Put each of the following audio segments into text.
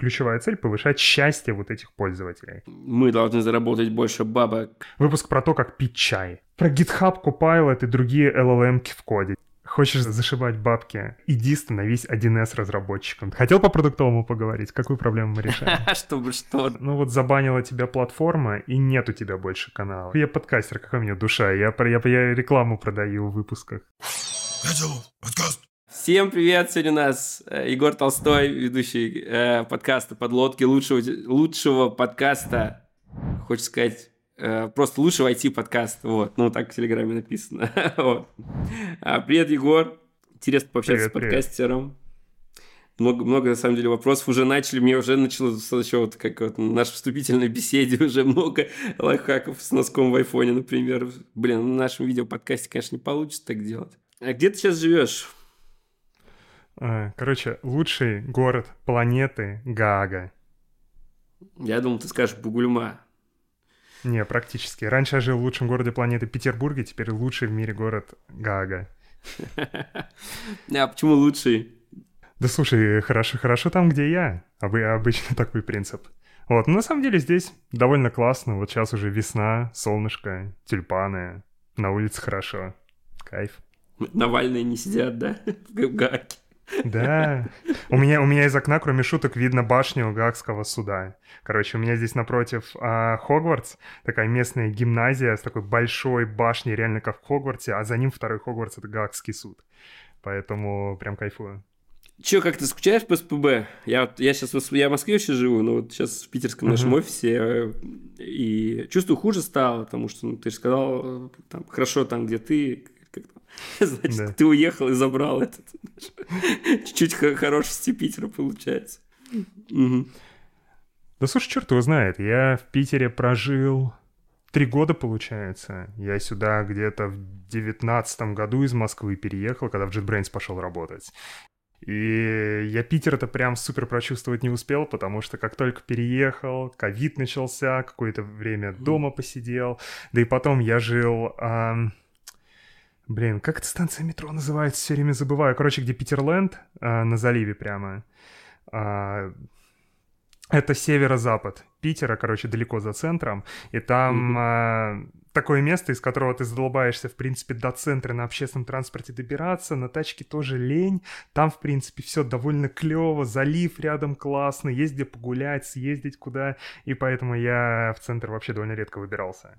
ключевая цель — повышать счастье вот этих пользователей. Мы должны заработать больше бабок. Выпуск про то, как пить чай. Про GitHub, Copilot и другие LLM в коде. Хочешь зашибать бабки? Иди становись 1С разработчиком. Хотел по продуктовому поговорить? Какую проблему мы решаем? Чтобы что? Ну вот забанила тебя платформа, и нет у тебя больше канала. Я подкастер, какая у меня душа. Я, я, я рекламу продаю в выпусках. подкаст. Всем привет! Сегодня у нас э, Егор Толстой, ведущий э, подкаста «Подлодки», лучшего, лучшего подкаста, хочешь сказать, э, просто лучшего IT-подкаста, вот, ну так в Телеграме написано. вот. а, привет, Егор! Интересно пообщаться привет, с подкастером. Много, много, на самом деле, вопросов уже начали. Мне уже начало еще вот как вот в нашей вступительной беседе уже много лайфхаков с носком в айфоне, например. Блин, в нашем видео-подкасте, конечно, не получится так делать. А где ты сейчас живешь? А, короче, лучший город планеты Гаага. Я думал, ты скажешь Бугульма. Не, практически. Раньше я жил в лучшем городе планеты Петербурге, теперь лучший в мире город Гаага. А почему лучший? Да слушай, хорошо, хорошо там, где я. Обычно такой принцип. Вот, но на самом деле здесь довольно классно. Вот сейчас уже весна, солнышко, тюльпаны. На улице хорошо. Кайф. Навальные не сидят, да? В Гааге. Да. У меня, у меня из окна, кроме шуток, видно башню Гагского суда. Короче, у меня здесь напротив а, Хогвартс, такая местная гимназия с такой большой башней, реально как в Хогвартсе, а за ним второй Хогвартс — это Гагский суд. Поэтому прям кайфую. Че, как ты скучаешь по СПБ? Я, я сейчас я в Москве еще живу, но вот сейчас в питерском uh-huh. нашем офисе э, и чувствую хуже стало, потому что ну, ты же сказал, э, там, хорошо там, где ты, Значит, да. ты уехал и забрал этот. Чуть-чуть хорошести Питера получается. Угу. Да слушай, черт его знает. Я в Питере прожил три года, получается. Я сюда где-то в девятнадцатом году из Москвы переехал, когда в JetBrains пошел работать. И я Питер-то прям супер прочувствовать не успел, потому что как только переехал, ковид начался, какое-то время дома посидел. Да и потом я жил... Эм, Блин, как эта станция метро называется? Все время забываю. Короче, где Питерленд, э, на заливе прямо. Э, это северо-запад Питера, короче, далеко за центром. И там mm-hmm. э, такое место, из которого ты задолбаешься, в принципе, до центра на общественном транспорте добираться. На тачке тоже лень. Там, в принципе, все довольно клево. Залив рядом классный. Есть где погулять, съездить куда. И поэтому я в центр вообще довольно редко выбирался.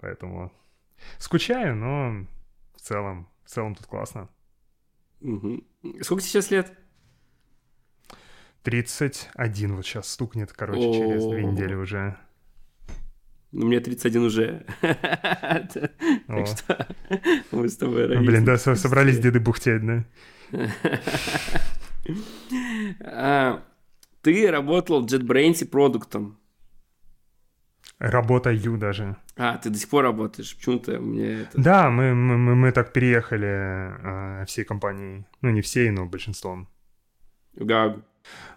Поэтому скучаю, но целом, в целом тут классно. Угу. Сколько сейчас лет? 31 вот сейчас стукнет, короче, через две недели уже. Ну, мне 31 уже. Так что мы с тобой Блин, да, собрались деды бухтеть, да? А, ты работал в JetBrains продуктом. Работаю даже. А, ты до сих пор работаешь? Почему-то мне это... Да, мы, мы, мы, мы так переехали э, всей компанией. Ну, не всей, но большинством. В Гаагу.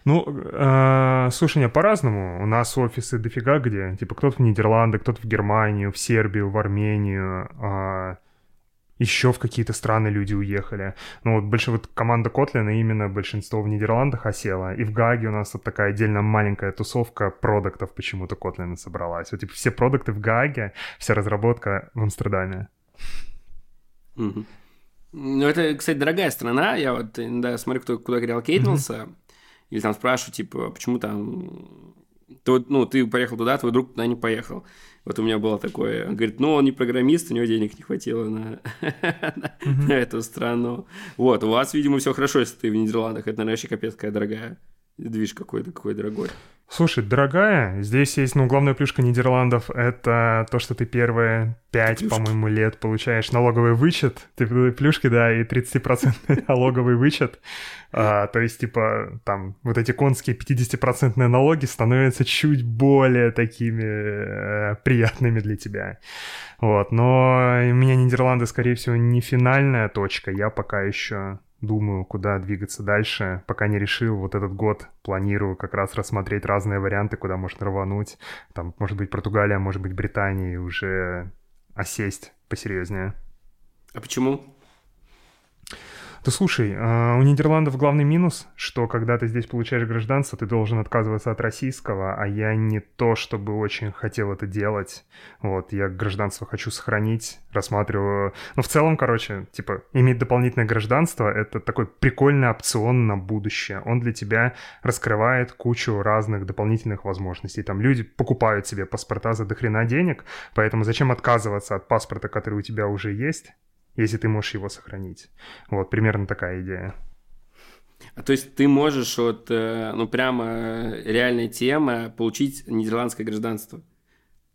Ну, э, слушай, не, по-разному. У нас офисы дофига где. Типа, кто-то в Нидерланды, кто-то в Германию, в Сербию, в Армению. Э, еще в какие-то страны люди уехали. Ну вот, больше вот команда Котлина именно большинство в Нидерландах осела. И в Гаге у нас вот такая отдельно маленькая тусовка продуктов почему-то Котлина собралась. Вот типа все продукты в Гаге, вся разработка в Амстердаме. Ну, это, кстати, дорогая страна. Я вот да, смотрю, кто куда релокейтнулся. Mm-hmm. Или там спрашиваю, типа, почему там... Ты, ну, ты поехал туда, твой друг туда не поехал. Вот у меня было такое. Он говорит, ну, он не программист, у него денег не хватило на, на эту страну. Вот, у вас, видимо, все хорошо, если ты в Нидерландах. Это, наверное, вообще капец какая дорогая. Движ какой-то, какой дорогой. Слушай, дорогая, здесь есть, ну, главная плюшка Нидерландов — это то, что ты первые пять, по-моему, лет получаешь. Налоговый вычет, ты плюшки, да, и 30% налоговый вычет. А, то есть, типа, там, вот эти конские 50% налоги становятся чуть более такими э, приятными для тебя. Вот, но у меня Нидерланды, скорее всего, не финальная точка, я пока еще думаю, куда двигаться дальше. Пока не решил, вот этот год планирую как раз рассмотреть разные варианты, куда можно рвануть. Там, может быть, Португалия, может быть, Британия, и уже осесть посерьезнее. А почему? Да слушай, а, у Нидерландов главный минус, что когда ты здесь получаешь гражданство, ты должен отказываться от российского, а я не то, чтобы очень хотел это делать. Вот, я гражданство хочу сохранить, рассматриваю... Ну, в целом, короче, типа, иметь дополнительное гражданство — это такой прикольный опцион на будущее. Он для тебя раскрывает кучу разных дополнительных возможностей. Там люди покупают себе паспорта за дохрена денег, поэтому зачем отказываться от паспорта, который у тебя уже есть, если ты можешь его сохранить. Вот, примерно такая идея. А то есть ты можешь вот, э, ну, прямо э, реальная тема получить нидерландское гражданство?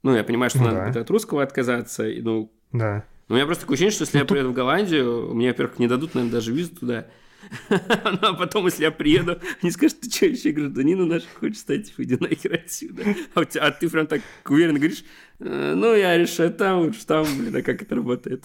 Ну, я понимаю, что ну, надо да. от русского отказаться, и, ну... Да. Но у меня просто такое ощущение, что если ну, я приеду в Голландию, мне, во-первых, не дадут, наверное, даже визу туда. Ну, а потом, если я приеду, они скажут, ты что, еще гражданину наш хочешь стать? Типа, иди нахер отсюда. А, у тебя, а ты прям так уверенно говоришь, «Э, ну, я решаю там, уж там, блин, а как это работает?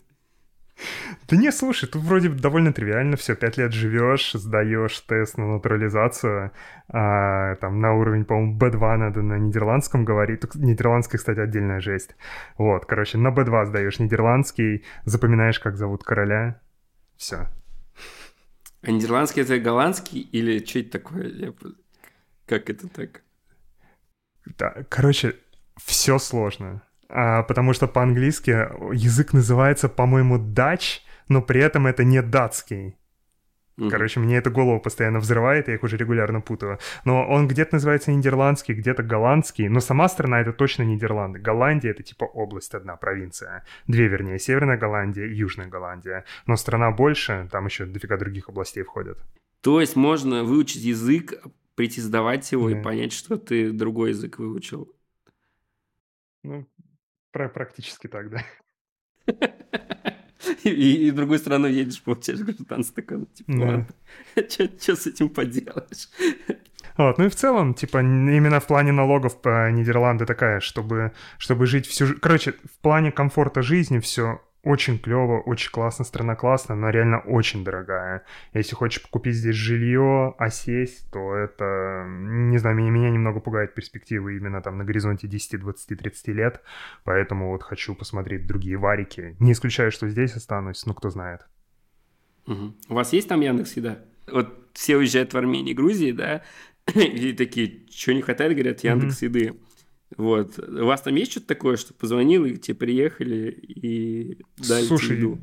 Да не, слушай, тут вроде довольно тривиально все. Пять лет живешь, сдаешь тест на натурализацию, а, там на уровень, по-моему, B2 надо на нидерландском говорить. Тут нидерландский, кстати, отдельная жесть. Вот, короче, на B2 сдаешь нидерландский, запоминаешь, как зовут короля. Все. А нидерландский это голландский или что это такое? Я... Как это так? Да, короче, все сложно а, потому что по-английски язык называется, по-моему, Dutch, но при этом это не датский. Mm-hmm. Короче, мне это голову постоянно взрывает, я их уже регулярно путаю. Но он где-то называется нидерландский, где-то голландский, но сама страна это точно Нидерланды. Голландия это типа область одна, провинция. Две, вернее, Северная Голландия и Южная Голландия. Но страна больше, там еще дофига других областей входят. То есть можно выучить язык, прийти сдавать его yeah. и понять, что ты другой язык выучил. Ну, практически так, да. И, и в другую страну едешь, получаешь гражданство такое, ну, типа, да. ладно, что с этим поделаешь? Вот, ну и в целом, типа, именно в плане налогов по Нидерланды такая, чтобы, чтобы жить всю. Короче, в плане комфорта жизни все очень клево, очень классно, страна классная, но реально очень дорогая. Если хочешь купить здесь жилье, осесть, то это, не знаю, меня, меня немного пугает перспективы именно там на горизонте 10, 20, 30 лет, поэтому вот хочу посмотреть другие варики. Не исключаю, что здесь останусь, ну кто знает. Угу. У вас есть там Яндекс Еда? Вот все уезжают в Армению и Грузии, да, и такие, что не хватает, говорят, Яндекс Еды. Вот. У вас там есть что-то такое, что позвонил, и тебе приехали и дали Слушай, еду?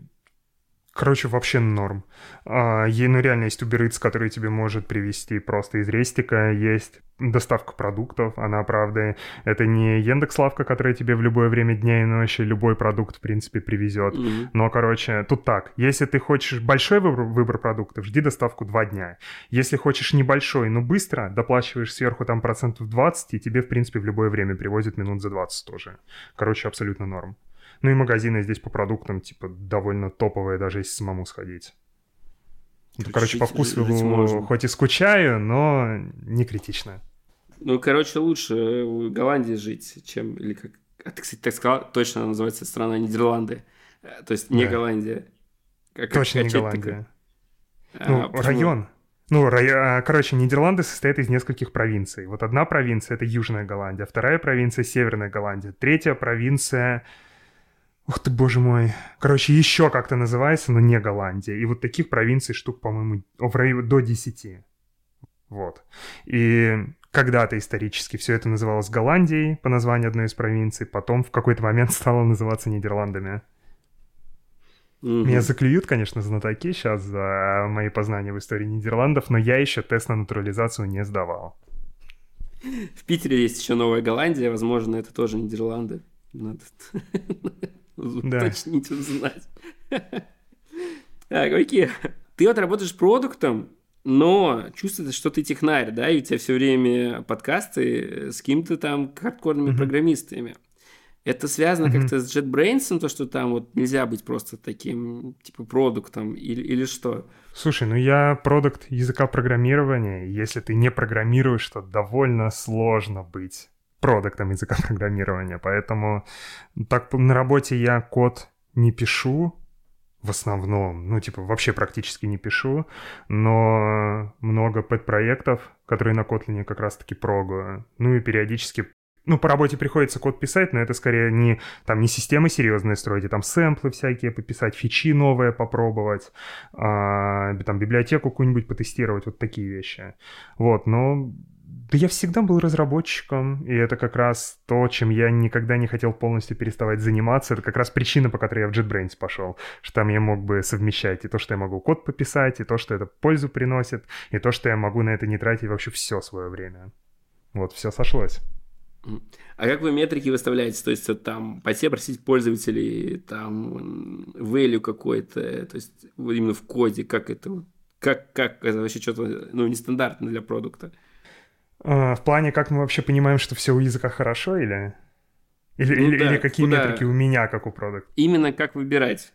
Короче, вообще норм. А, ей, ну, реально есть Uber Eats, который тебе может привезти просто из рестика. Есть доставка продуктов, она, правда, это не Яндекс Лавка, которая тебе в любое время дня и ночи любой продукт, в принципе, привезет. Mm-hmm. Но, короче, тут так. Если ты хочешь большой выбор, выбор продуктов, жди доставку два дня. Если хочешь небольшой, но быстро, доплачиваешь сверху там процентов 20, и тебе, в принципе, в любое время привозят минут за 20 тоже. Короче, абсолютно норм. Ну и магазины здесь по продуктам, типа, довольно топовые, даже если самому сходить. Ну, короче, по вкусу хоть и скучаю, но не критично. Ну, короче, лучше в Голландии жить, чем... Или как... А ты, кстати, так сказал, точно называется страна Нидерланды. То есть не да. Голландия. Как, точно не Голландия. А, ну, почему? район. Ну, рай... А, короче, Нидерланды состоят из нескольких провинций. Вот одна провинция — это Южная Голландия, вторая провинция — Северная Голландия, третья провинция Ух ты, боже мой. Короче, еще как-то называется, но не Голландия. И вот таких провинций штук, по-моему, до 10. Вот. И когда-то исторически все это называлось Голландией по названию одной из провинций, потом в какой-то момент стало называться Нидерландами. Угу. Меня заклюют, конечно, знатоки сейчас за мои познания в истории Нидерландов, но я еще тест на натурализацию не сдавал. В Питере есть еще Новая Голландия, возможно, это тоже Нидерланды. Надо да. уточнить, узнать. Так, окей. Ты вот работаешь продуктом, но чувствуется, что ты технарь, да, и у тебя все время подкасты с какими-то там хардкорными mm-hmm. программистами. Это связано mm-hmm. как-то с JetBrains, то, что там вот нельзя быть просто таким, типа, продуктом или, или что? Слушай, ну я продукт языка программирования. Если ты не программируешь, то довольно сложно быть продуктом языка программирования. Поэтому так на работе я код не пишу, в основном, ну, типа, вообще практически не пишу, но много пэт-проектов, которые на Kotlin как раз-таки прогаю. Ну и периодически ну, по работе приходится код писать, но это скорее не, там, не системы серьезные строить, а там сэмплы всякие пописать, фичи новые попробовать, а, там, библиотеку какую-нибудь потестировать, вот такие вещи. Вот, но да я всегда был разработчиком, и это как раз то, чем я никогда не хотел полностью переставать заниматься. Это как раз причина, по которой я в JetBrains пошел, что там я мог бы совмещать и то, что я могу код пописать, и то, что это пользу приносит, и то, что я могу на это не тратить вообще все свое время. Вот, все сошлось. А как вы метрики выставляете? То есть, там, пойти опросить пользователей, там, value какой-то, то есть, именно в коде, как это, как, как это вообще что-то, ну, нестандартно для продукта? А, в плане, как мы вообще понимаем, что все у языка хорошо, или... Или, ну, или, да, или какие куда... метрики у меня, как у продукта? Именно как выбирать.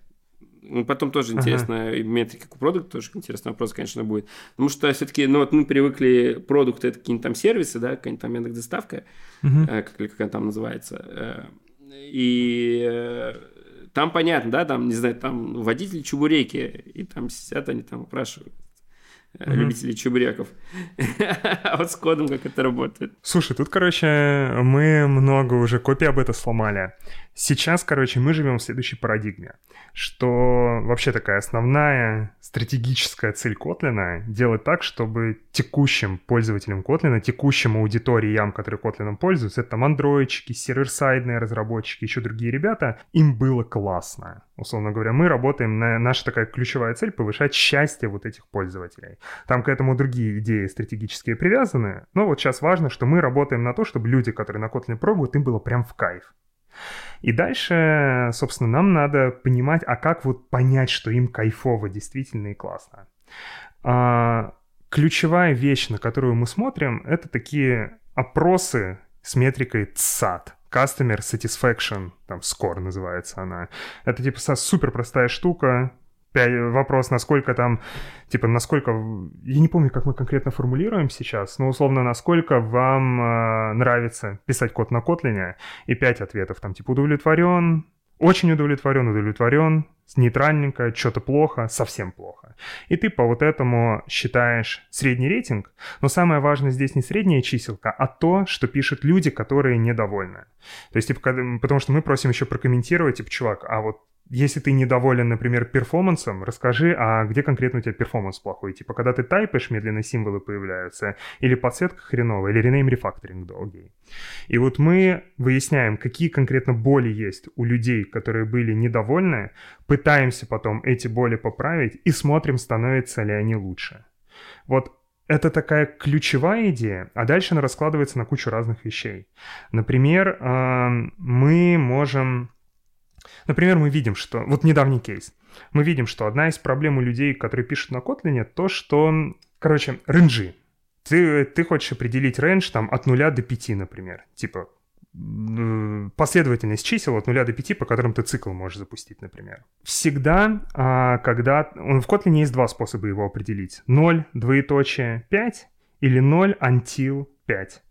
Ну, потом тоже интересно, ага. метрика у продукта тоже интересный вопрос, конечно, будет. Потому что все-таки, ну, вот мы привыкли, продукты это какие-нибудь там сервисы, да, какая-нибудь там Яндекс доставка, угу. э, как, как она там называется. Э, и э, там понятно, да, там, не знаю, там водители чебуреки, и там сидят они там спрашивают, mm-hmm. любителей чебуреков. а вот с кодом как это работает? Слушай, тут, короче, мы много уже копий об это сломали. Сейчас, короче, мы живем в следующей парадигме, что вообще такая основная стратегическая цель Kotlin делать так, чтобы текущим пользователям Kotlin, текущим аудиториям, которые Kotlin пользуются, это там андроидчики, сервер-сайдные разработчики, еще другие ребята, им было классно. Условно говоря, мы работаем на наша такая ключевая цель повышать счастье вот этих пользователей. Там к этому другие идеи стратегические привязаны, но вот сейчас важно, что мы работаем на то, чтобы люди, которые на Kotlin пробуют, им было прям в кайф. И дальше, собственно, нам надо понимать, а как вот понять, что им кайфово действительно и классно. А, ключевая вещь, на которую мы смотрим, это такие опросы с метрикой CSAT. Customer Satisfaction, там, Score называется она. Это типа супер простая штука, вопрос, насколько там, типа, насколько, я не помню, как мы конкретно формулируем сейчас, но условно, насколько вам э, нравится писать код на Kotlin, и пять ответов, там, типа, удовлетворен, очень удовлетворен, удовлетворен, нейтральненько, что-то плохо, совсем плохо. И ты по вот этому считаешь средний рейтинг, но самое важное здесь не средняя чиселка, а то, что пишут люди, которые недовольны. То есть, типа, потому что мы просим еще прокомментировать, типа, чувак, а вот если ты недоволен, например, перформансом, расскажи, а где конкретно у тебя перформанс плохой? Типа, когда ты тайпишь, медленно символы появляются, или подсветка хреновая, или rename рефакторинг долгий. И вот мы выясняем, какие конкретно боли есть у людей, которые были недовольны, пытаемся потом эти боли поправить и смотрим, становятся ли они лучше. Вот это такая ключевая идея, а дальше она раскладывается на кучу разных вещей. Например, мы можем Например, мы видим, что... Вот недавний кейс. Мы видим, что одна из проблем у людей, которые пишут на Kotlin, то, что... Короче, range и. Ты, ты хочешь определить range там от 0 до 5, например. Типа последовательность чисел от 0 до 5, по которым ты цикл можешь запустить, например. Всегда, а, когда... В Kotlin есть два способа его определить. 0, двоеточие, 5 или 0 until 5.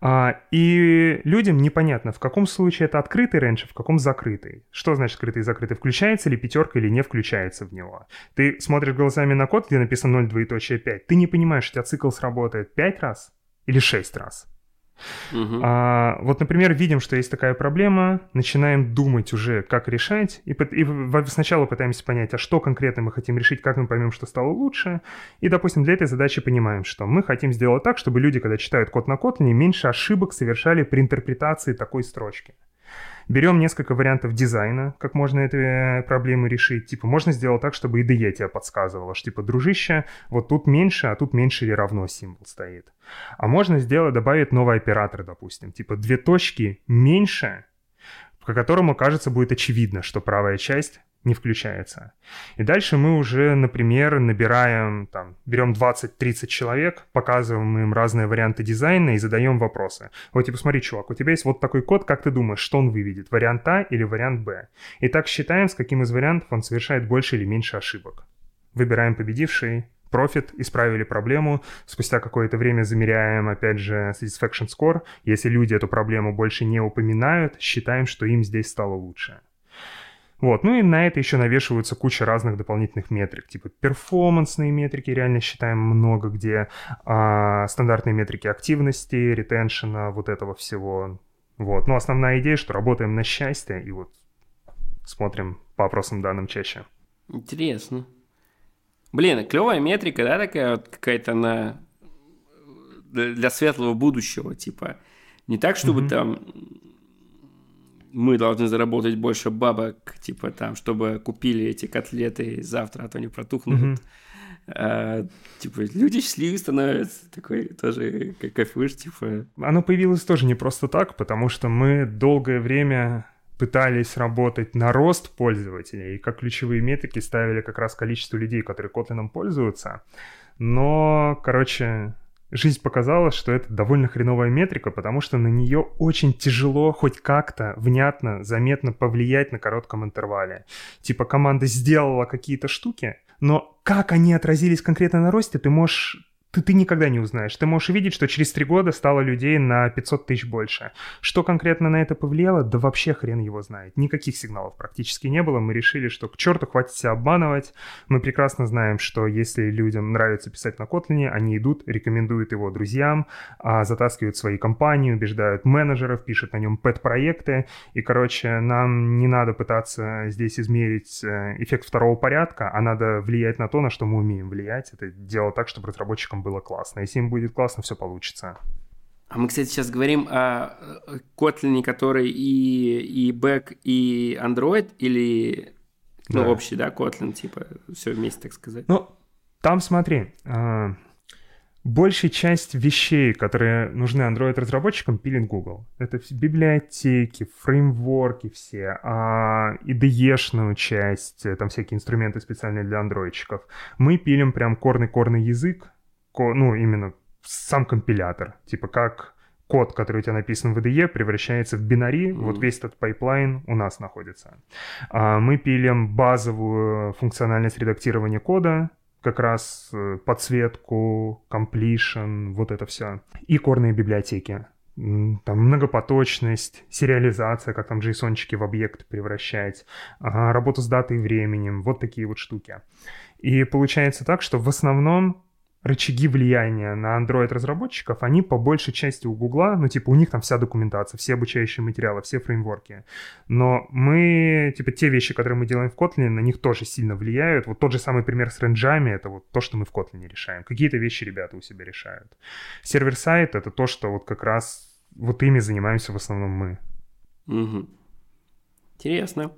А, и людям непонятно, в каком случае это открытый range, а в каком закрытый. Что значит открытый и закрытый? Включается ли пятерка или не включается в него? Ты смотришь глазами на код, где написано 0, двоеточие 5. Ты не понимаешь, у тебя цикл сработает 5 раз или 6 раз. Угу. А, вот, например, видим, что есть такая проблема, начинаем думать уже, как решать, и, и сначала пытаемся понять, а что конкретно мы хотим решить, как мы поймем, что стало лучше, и, допустим, для этой задачи понимаем, что мы хотим сделать так, чтобы люди, когда читают код на Kotlin, меньше ошибок совершали при интерпретации такой строчки. Берем несколько вариантов дизайна, как можно эту э, проблему решить. Типа, можно сделать так, чтобы IDE тебе подсказывала, что, типа, дружище, вот тут меньше, а тут меньше или равно символ стоит. А можно сделать, добавить новый оператор, допустим. Типа, две точки меньше, по которому, кажется, будет очевидно, что правая часть не включается. И дальше мы уже, например, набираем, там, берем 20-30 человек, показываем им разные варианты дизайна и задаем вопросы. Вот, типа, смотри, чувак, у тебя есть вот такой код, как ты думаешь, что он выведет, вариант А или вариант Б? И так считаем, с каким из вариантов он совершает больше или меньше ошибок. Выбираем победивший, профит, исправили проблему, спустя какое-то время замеряем, опять же, satisfaction score. Если люди эту проблему больше не упоминают, считаем, что им здесь стало лучше. Вот, ну и на это еще навешиваются куча разных дополнительных метрик, типа перформансные метрики, реально считаем много где, а, стандартные метрики активности, ретеншена, вот этого всего. Вот, но основная идея, что работаем на счастье и вот смотрим по опросам данным чаще. Интересно. Блин, клевая метрика, да, такая вот какая-то на для светлого будущего, типа. Не так, чтобы mm-hmm. там мы должны заработать больше бабок, типа там, чтобы купили эти котлеты завтра, а то они протухнут. Mm-hmm. А, типа, люди счастливые становятся, такой тоже как кайфуешь, типа. Оно появилось тоже не просто так, потому что мы долгое время пытались работать на рост пользователей, и как ключевые метрики ставили как раз количество людей, которые Kotlin пользуются. Но, короче, Жизнь показала, что это довольно хреновая метрика, потому что на нее очень тяжело хоть как-то внятно, заметно повлиять на коротком интервале. Типа команда сделала какие-то штуки, но как они отразились конкретно на росте, ты можешь ты, ты никогда не узнаешь. Ты можешь увидеть, что через три года стало людей на 500 тысяч больше. Что конкретно на это повлияло, да вообще хрен его знает. Никаких сигналов практически не было. Мы решили, что к черту хватит себя обманывать. Мы прекрасно знаем, что если людям нравится писать на Kotlin, они идут, рекомендуют его друзьям, а затаскивают свои компании, убеждают менеджеров, пишут на нем пэт-проекты. И, короче, нам не надо пытаться здесь измерить э, эффект второго порядка, а надо влиять на то, на что мы умеем влиять. Это делать так, чтобы разработчикам было классно. Если им будет классно, все получится. А мы, кстати, сейчас говорим о Kotlin, который и, и Back, и Android, или ну, да. общий, да, Kotlin, типа, все вместе, так сказать? Ну, там смотри, э, большая часть вещей, которые нужны Android-разработчикам, пилит Google. Это библиотеки, фреймворки все, а IDE-шную часть, там всякие инструменты специальные для андроидчиков. Мы пилим прям корный-корный язык, ну, именно сам компилятор. Типа как код, который у тебя написан в IDE, превращается в binary. Mm-hmm. Вот весь этот пайплайн у нас находится. А мы пилим базовую функциональность редактирования кода, как раз э, подсветку, completion, вот это все. И корные библиотеки. Там многопоточность, сериализация, как там JSON-чики в объект превращать, работа с датой и временем, вот такие вот штуки. И получается так, что в основном рычаги влияния на Android-разработчиков, они по большей части у Гугла, ну, типа, у них там вся документация, все обучающие материалы, все фреймворки. Но мы, типа, те вещи, которые мы делаем в Kotlin, на них тоже сильно влияют. Вот тот же самый пример с рейнджами, это вот то, что мы в Kotlin решаем. Какие-то вещи ребята у себя решают. Сервер-сайт — это то, что вот как раз вот ими занимаемся в основном мы. Угу. Интересно.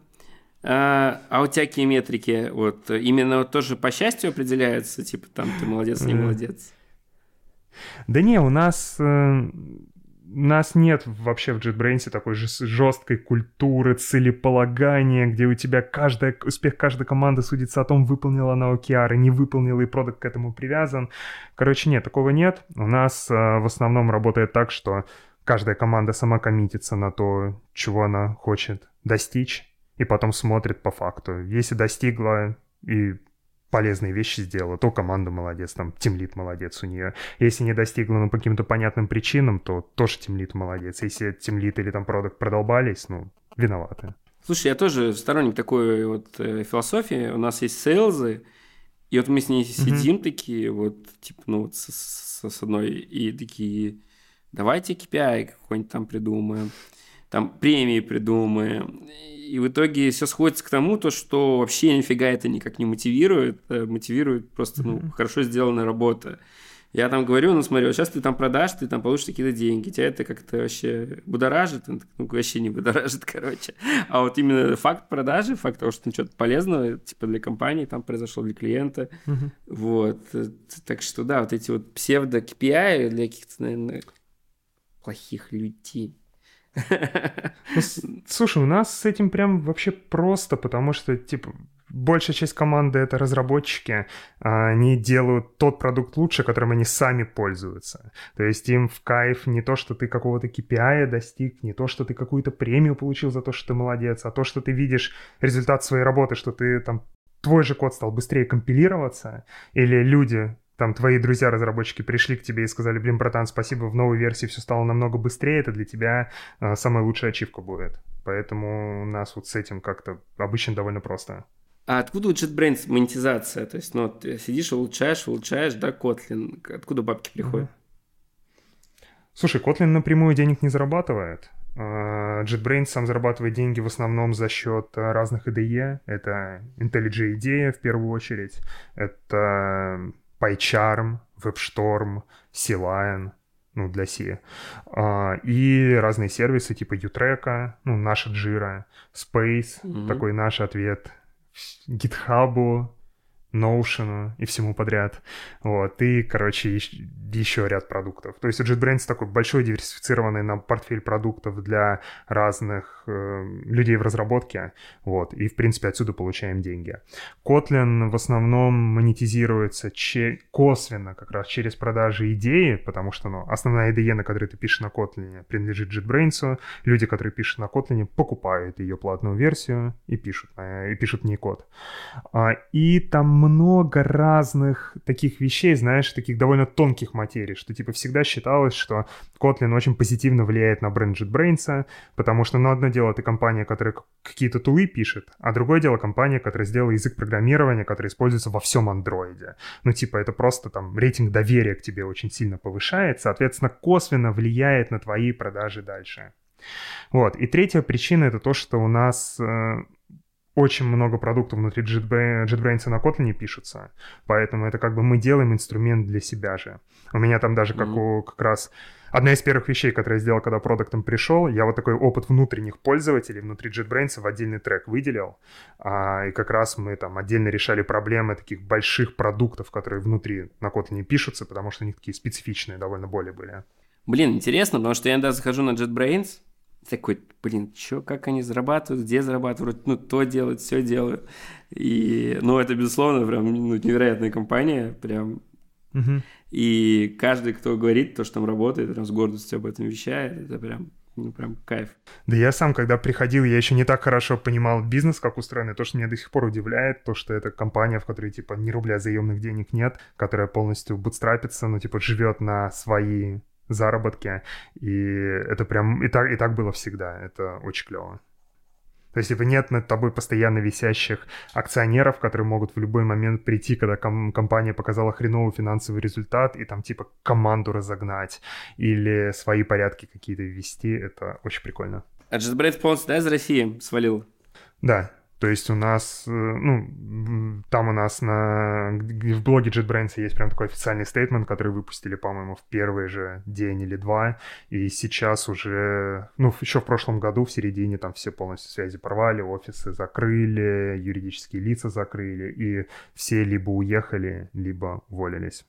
А, а у тебя какие метрики? Вот именно вот тоже по счастью определяются, типа там ты молодец, не молодец? Да не, у нас э, у нас нет вообще в JetBrains такой же жесткой культуры целеполагания, где у тебя каждая, успех каждой команды судится о том, выполнила она OKR, не выполнила, и продукт к этому привязан. Короче, нет, такого нет. У нас э, в основном работает так, что каждая команда сама коммитится на то, чего она хочет достичь, и потом смотрит по факту. Если достигла и полезные вещи сделала, то команда молодец, там тимлит молодец у нее. Если не достигла, ну, по каким-то понятным причинам, то тоже тимлит молодец. Если тимлит или там продукт продолбались, ну, виноваты. Слушай, я тоже сторонник такой вот э, философии. У нас есть сейлзы, и вот мы с ней сидим mm-hmm. такие, вот, типа, ну, вот с, с, с одной, и такие, давайте KPI какой-нибудь там придумаем, там премии придумаем. И в итоге все сходится к тому, то, что вообще нифига это никак не мотивирует. А мотивирует просто ну, mm-hmm. хорошо сделанная работа. Я там говорю, ну смотри, вот сейчас ты там продашь, ты там получишь какие-то деньги, тебя это как-то вообще будоражит, ну вообще не будоражит, короче. А вот именно факт продажи, факт того, что что-то полезного, типа для компании там произошло, для клиента, uh-huh. вот. Так что да, вот эти вот псевдо-KPI для каких-то, наверное, плохих людей. Ну, слушай, у нас с этим прям вообще просто, потому что, типа, большая часть команды — это разработчики. А они делают тот продукт лучше, которым они сами пользуются. То есть им в кайф не то, что ты какого-то KPI достиг, не то, что ты какую-то премию получил за то, что ты молодец, а то, что ты видишь результат своей работы, что ты там твой же код стал быстрее компилироваться, или люди там твои друзья-разработчики пришли к тебе и сказали, блин, братан, спасибо, в новой версии все стало намного быстрее, это для тебя э, самая лучшая ачивка будет. Поэтому у нас вот с этим как-то обычно довольно просто. А откуда у JetBrains монетизация? То есть, ну, ты сидишь, улучшаешь, улучшаешь, да, Kotlin. Откуда бабки приходят? Слушай, Kotlin напрямую денег не зарабатывает. А, JetBrains сам зарабатывает деньги в основном за счет разных IDE. Это IntelliJ IDEA в первую очередь. Это PyCharm, WebStorm, CLion, ну, для C. А, и разные сервисы типа Utreca, ну, наша Jira, Space, mm-hmm. такой наш ответ GitHub, Notion и всему подряд. Вот, и, короче, еще ряд продуктов. То есть у JetBrains такой большой диверсифицированный нам портфель продуктов для разных э, людей в разработке. Вот, и, в принципе, отсюда получаем деньги. Kotlin в основном монетизируется че- косвенно как раз через продажи идеи, потому что, ну, основная идея, на которой ты пишешь на Kotlin, принадлежит JetBrains. Люди, которые пишут на Kotlin, покупают ее платную версию и пишут, и пишут в ней код. А, и там много разных таких вещей, знаешь, таких довольно тонких материй, что типа всегда считалось, что Kotlin очень позитивно влияет на бренд JetBrains, потому что, ну, одно дело, это компания, которая какие-то тулы пишет, а другое дело компания, которая сделала язык программирования, который используется во всем андроиде. Ну, типа, это просто там рейтинг доверия к тебе очень сильно повышает, соответственно, косвенно влияет на твои продажи дальше. Вот. И третья причина это то, что у нас э, очень много продуктов внутри JetBrains на Kotlin пишутся, поэтому это как бы мы делаем инструмент для себя же. У меня там даже как, mm-hmm. у, как раз одна из первых вещей, которые я сделал, когда продуктом пришел, я вот такой опыт внутренних пользователей внутри JetBrains в отдельный трек выделил, а, и как раз мы там отдельно решали проблемы таких больших продуктов, которые внутри на Kotlin пишутся, потому что они такие специфичные довольно боли были. Блин, интересно, потому что я иногда захожу на JetBrains, такой, блин, чё, как они зарабатывают, где зарабатывают, ну, то делают, все делают. И, ну, это, безусловно, прям ну, невероятная компания, прям. Угу. И каждый, кто говорит то, что там работает, прям с гордостью об этом вещает, это прям ну, прям кайф. Да я сам, когда приходил, я еще не так хорошо понимал бизнес, как устроен, и то, что меня до сих пор удивляет, то, что это компания, в которой, типа, ни рубля заемных денег нет, которая полностью бутстрапится, ну, типа, живет на свои заработки, и это прям и так, и так было всегда, это очень клево. То есть, типа, нет над тобой постоянно висящих акционеров, которые могут в любой момент прийти, когда ком- компания показала хреновый финансовый результат, и там, типа, команду разогнать или свои порядки какие-то ввести. Это очень прикольно. А JetBrains полностью, да, из России свалил? Да, то есть у нас, э, ну, там у нас на, в блоге JetBrains есть прям такой официальный стейтмент, который выпустили, по-моему, в первый же день или два, и сейчас уже, ну, еще в прошлом году, в середине, там все полностью связи порвали, офисы закрыли, юридические лица закрыли, и все либо уехали, либо уволились.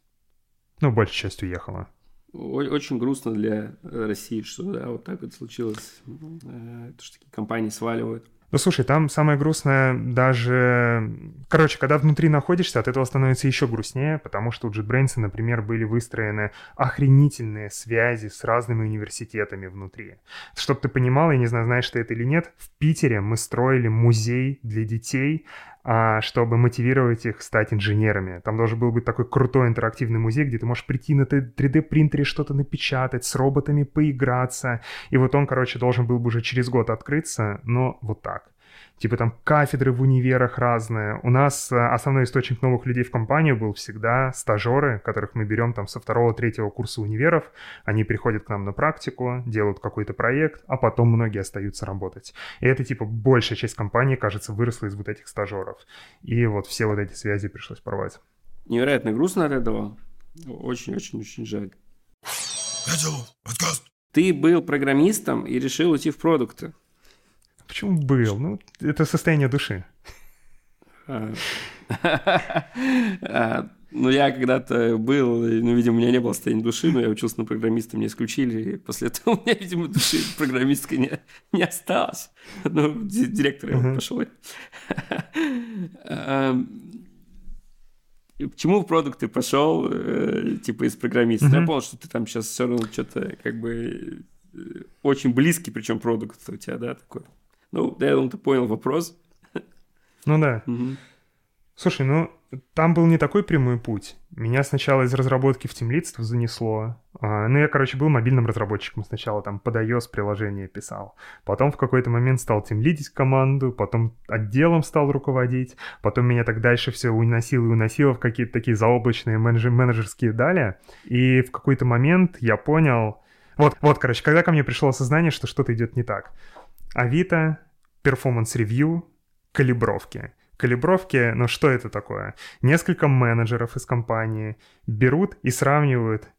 Ну, большая часть уехала. Очень грустно для России, что да, вот так вот случилось, э, что такие компании сваливают. Ну, слушай, там самое грустное даже... Короче, когда внутри находишься, от этого становится еще грустнее, потому что у JetBrains, например, были выстроены охренительные связи с разными университетами внутри. Чтобы ты понимал, я не знаю, знаешь ты это или нет, в Питере мы строили музей для детей, чтобы мотивировать их стать инженерами. Там должен был быть такой крутой интерактивный музей, где ты можешь прийти на 3D-принтере что-то напечатать, с роботами поиграться. И вот он, короче, должен был бы уже через год открыться, но вот так типа там кафедры в универах разные. У нас э, основной источник новых людей в компанию был всегда стажеры, которых мы берем там со второго-третьего курса универов. Они приходят к нам на практику, делают какой-то проект, а потом многие остаются работать. И это типа большая часть компании, кажется, выросла из вот этих стажеров. И вот все вот эти связи пришлось порвать. Невероятно грустно от этого. Очень-очень-очень жаль. Ты был программистом и решил уйти в продукты. Почему был? Ну, это состояние души. А, а, ну, я когда-то был, ну, видимо, у меня не было состояния души, но я учился на программиста, меня исключили, и после этого у меня, видимо, души программистской не, не осталось. Ну, директор uh-huh. пошел. Почему в продукт ты пошел, э, типа, из программиста? Я понял, что ты там сейчас все равно что-то, как бы, э, очень близкий, причем продукт у тебя, да, такой. Ну, я думаю, ты понял вопрос. Ну да. Угу. Слушай, ну там был не такой прямой путь. Меня сначала из разработки в тимлидство занесло. А, ну, я, короче, был мобильным разработчиком сначала, там, под iOS приложение писал. Потом в какой-то момент стал тимлидить команду, потом отделом стал руководить, потом меня так дальше все уносило и уносило в какие-то такие заоблачные менеджер менеджерские дали. И в какой-то момент я понял... Вот, вот, короче, когда ко мне пришло осознание, что что-то идет не так. Авито, performance review, калибровки — калибровки, но что это такое? Несколько менеджеров из компании берут и сравнивают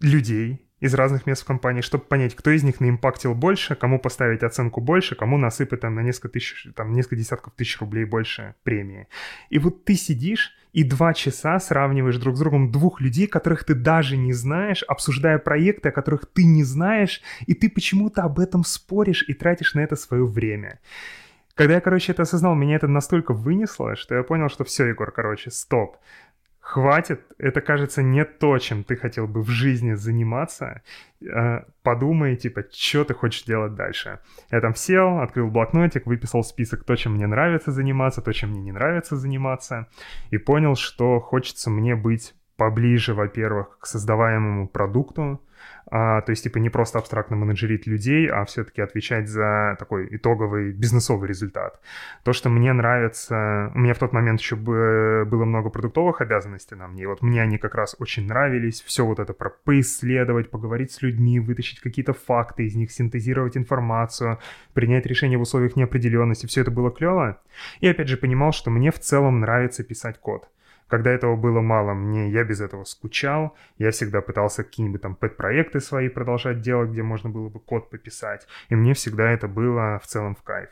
людей из разных мест в компании, чтобы понять, кто из них наимпактил больше, кому поставить оценку больше, кому насыпать там на несколько тысяч, там несколько десятков тысяч рублей больше премии. И вот ты сидишь и два часа сравниваешь друг с другом двух людей, которых ты даже не знаешь, обсуждая проекты, о которых ты не знаешь, и ты почему-то об этом споришь и тратишь на это свое время. Когда я, короче, это осознал, меня это настолько вынесло, что я понял, что все, Егор, короче, стоп. Хватит, это, кажется, не то, чем ты хотел бы в жизни заниматься. Э, подумай, типа, что ты хочешь делать дальше. Я там сел, открыл блокнотик, выписал список то, чем мне нравится заниматься, то, чем мне не нравится заниматься, и понял, что хочется мне быть поближе, во-первых, к создаваемому продукту, а, то есть, типа, не просто абстрактно менеджерить людей, а все-таки отвечать за такой итоговый бизнесовый результат. То, что мне нравится... У меня в тот момент еще было много продуктовых обязанностей на мне, и вот мне они как раз очень нравились. Все вот это про поисследовать, поговорить с людьми, вытащить какие-то факты из них, синтезировать информацию, принять решение в условиях неопределенности. Все это было клево. И опять же понимал, что мне в целом нравится писать код. Когда этого было мало мне, я без этого скучал. Я всегда пытался какие-нибудь там пэт-проекты свои продолжать делать, где можно было бы код пописать. И мне всегда это было в целом в кайф.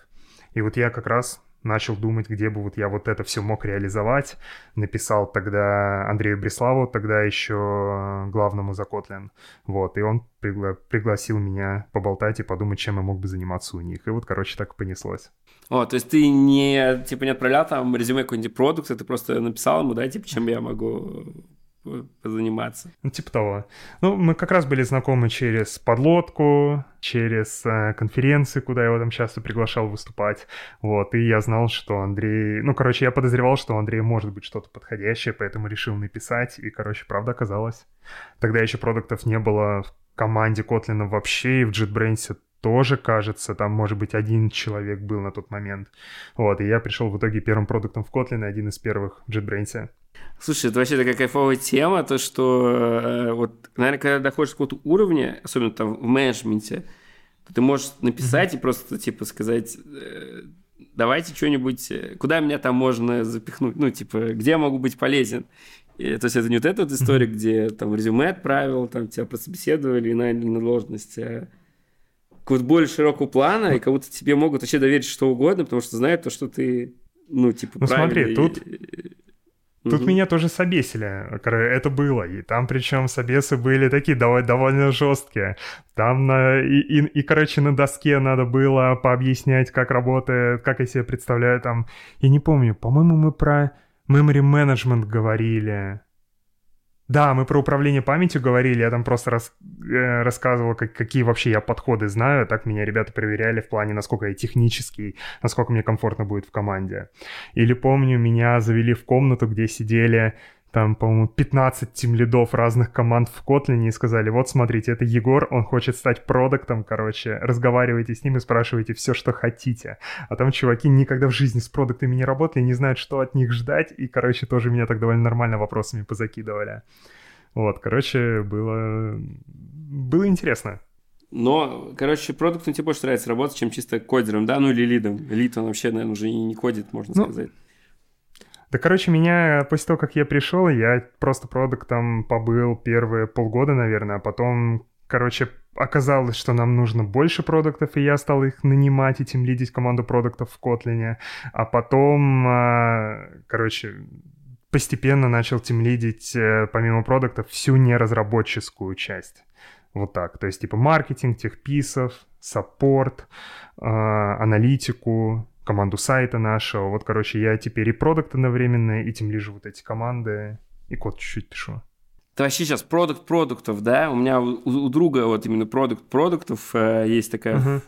И вот я как раз начал думать, где бы вот я вот это все мог реализовать. Написал тогда Андрею Бреславу, тогда еще главному за Kotlin. Вот, и он пригла- пригласил меня поболтать и подумать, чем я мог бы заниматься у них. И вот, короче, так и понеслось. О, то есть ты не, типа, не отправлял там резюме какой-нибудь продукт, ты просто написал ему, да, типа, чем я могу позаниматься. Ну, типа того. Ну, мы как раз были знакомы через подлодку, через э, конференции, куда я его там часто приглашал выступать. Вот, и я знал, что Андрей... Ну, короче, я подозревал, что у Андрея может быть что-то подходящее, поэтому решил написать, и, короче, правда оказалось. Тогда еще продуктов не было в команде Котлина вообще, и в JetBrains тоже, кажется, там, может быть, один человек был на тот момент. Вот, и я пришел в итоге первым продуктом в Kotlin, один из первых в JetBrains. Слушай, это вообще такая кайфовая тема, то, что э, вот, наверное, когда доходишь до какого-то уровня, особенно там в менеджменте, то ты можешь написать mm-hmm. и просто, типа, сказать, э, давайте что-нибудь, э, куда меня там можно запихнуть, ну, типа, где я могу быть полезен. И, то есть это не вот эта вот история, mm-hmm. где там резюме отправил, там тебя прособеседовали и наняли на должность, а более широкого плана, и как будто тебе могут вообще доверить что угодно, потому что знают то, что ты, ну, типа, ну, смотри, тут Тут меня тоже собесили, это было, и там причем собесы были такие довольно, довольно жесткие. Там на, и, и, и, короче, на доске надо было пообъяснять, как работает, как я себе представляю там. Я не помню, по-моему, мы про memory management говорили. Да, мы про управление памятью говорили, я там просто рас, э, рассказывал, как, какие вообще я подходы знаю, так меня ребята проверяли в плане, насколько я технический, насколько мне комфортно будет в команде. Или помню, меня завели в комнату, где сидели там, по-моему, 15 тимлидов разных команд в Котлине и сказали, вот смотрите, это Егор, он хочет стать продуктом, короче, разговаривайте с ним и спрашивайте все, что хотите. А там чуваки никогда в жизни с продуктами не работали, не знают, что от них ждать, и, короче, тоже меня так довольно нормально вопросами позакидывали. Вот, короче, было, было интересно. Но, короче, продуктом тебе больше нравится работать, чем чисто кодером, да? Ну или лидом. Лид, он вообще, наверное, уже не кодит, можно ну, сказать. Да, короче, меня после того, как я пришел, я просто продуктом побыл первые полгода, наверное, а потом, короче, оказалось, что нам нужно больше продуктов, и я стал их нанимать и тем лидить команду продуктов в Котлине. А потом, а, короче, постепенно начал тимлидить, э, помимо продуктов, всю неразработческую часть. Вот так. То есть, типа, маркетинг, техписов, саппорт, а, аналитику, команду сайта нашего. Вот, короче, я теперь и продукт одновременно, и тем лежу вот эти команды, и код чуть-чуть пишу. Это вообще сейчас продукт продуктов, да? У меня у, у друга вот именно продукт продуктов э, есть такая...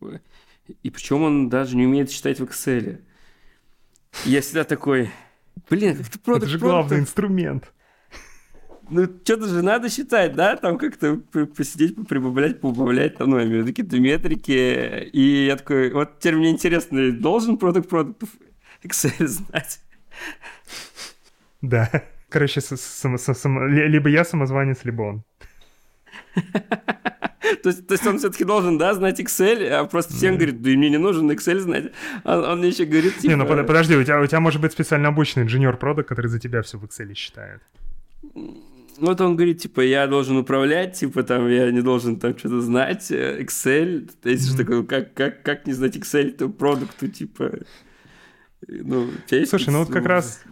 Uh-huh. И причем он даже не умеет читать в Excel. Я всегда такой... Блин, как ты продукт Это же главный инструмент. Ну, что-то же надо считать, да, там как-то посидеть, прибавлять, поубавлять, там, ну, я имею в виду какие-то метрики. И я такой, вот теперь мне интересно, должен продукт продуктов Excel знать? Да. Короче, сам, сам, сам, либо я самозванец, либо он. То есть, то есть он все-таки должен, да, знать Excel, а просто всем mm. говорит, да и мне не нужен Excel знать. Он, он мне еще говорит, типа... Не, ну подожди, у тебя, у тебя может быть специально обученный инженер продукт, который за тебя все в Excel считает. Вот он говорит, типа, я должен управлять, типа, там, я не должен там что-то знать, э, Excel, есть, mm-hmm. такое, как, как, как не знать Excel, то продукту, типа, ну, Слушай, ну вот как раз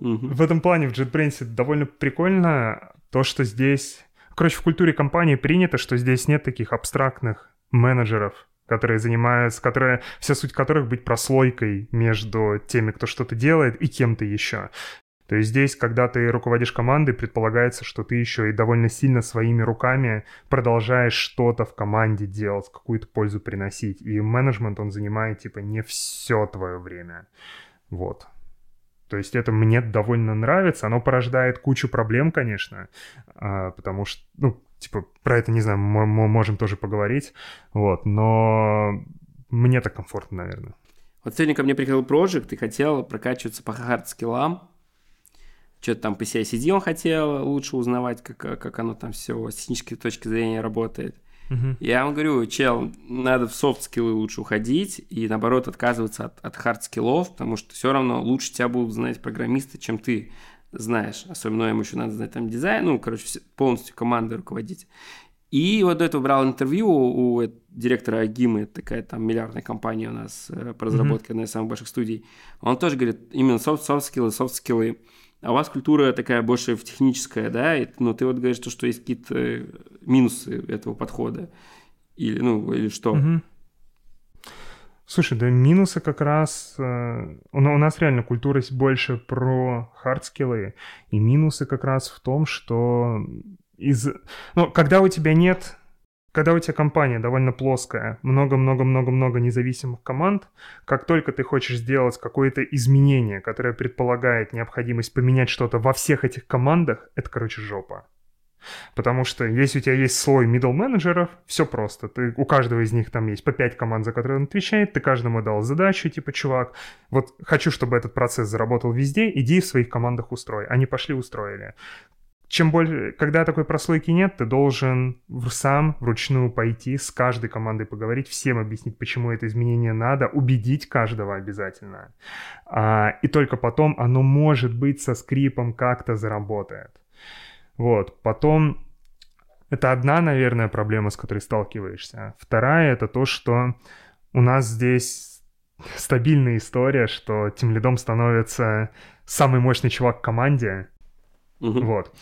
mm-hmm. в этом плане в JetBrains довольно прикольно то, что здесь Короче, в культуре компании принято, что здесь нет таких абстрактных менеджеров, которые занимаются, которые, вся суть которых быть прослойкой между теми, кто что-то делает, и кем-то еще. То есть здесь, когда ты руководишь командой, предполагается, что ты еще и довольно сильно своими руками продолжаешь что-то в команде делать, какую-то пользу приносить. И менеджмент, он занимает, типа, не все твое время. Вот. То есть это мне довольно нравится. Оно порождает кучу проблем, конечно, а, потому что, ну, типа, про это, не знаю, мы, можем тоже поговорить, вот, но мне так комфортно, наверное. Вот сегодня ко мне приходил проект и хотел прокачиваться по хард-скиллам, что-то там по CI/CD он хотел лучше узнавать, как, как оно там все с технической точки зрения работает. Угу. Я вам говорю, чел, надо в софт-скиллы лучше уходить и, наоборот, отказываться от, от хард-скиллов, потому что все равно лучше тебя будут знать программисты, чем ты знаешь. Особенно им еще надо знать там дизайн, ну, короче, полностью командой руководить. И вот до этого брал интервью у, у директора Агимы, это такая там миллиардная компания у нас э, по разработке, mm-hmm. одна из самых больших студий. Он тоже говорит, именно софт-скиллы, софт-скиллы, а у вас культура такая больше в техническая, да, но ну, ты вот говоришь, то, что есть какие-то э, минусы этого подхода, или, ну, или что? Угу. Слушай, да минусы как раз... Э, у нас реально культура больше про хардскиллы, и минусы как раз в том, что из... Ну, когда у тебя нет когда у тебя компания довольно плоская, много-много-много-много независимых команд, как только ты хочешь сделать какое-то изменение, которое предполагает необходимость поменять что-то во всех этих командах, это, короче, жопа. Потому что если у тебя есть слой middle менеджеров, все просто. Ты, у каждого из них там есть по 5 команд, за которые он отвечает, ты каждому дал задачу, типа, чувак, вот хочу, чтобы этот процесс заработал везде, иди в своих командах устрой. Они пошли, устроили чем больше, когда такой прослойки нет, ты должен сам вручную пойти с каждой командой поговорить, всем объяснить, почему это изменение надо, убедить каждого обязательно. А, и только потом оно может быть со скрипом как-то заработает. Вот, потом это одна, наверное, проблема, с которой сталкиваешься. Вторая это то, что у нас здесь стабильная история, что тем лидом становится самый мощный чувак в команде, Угу. Вот.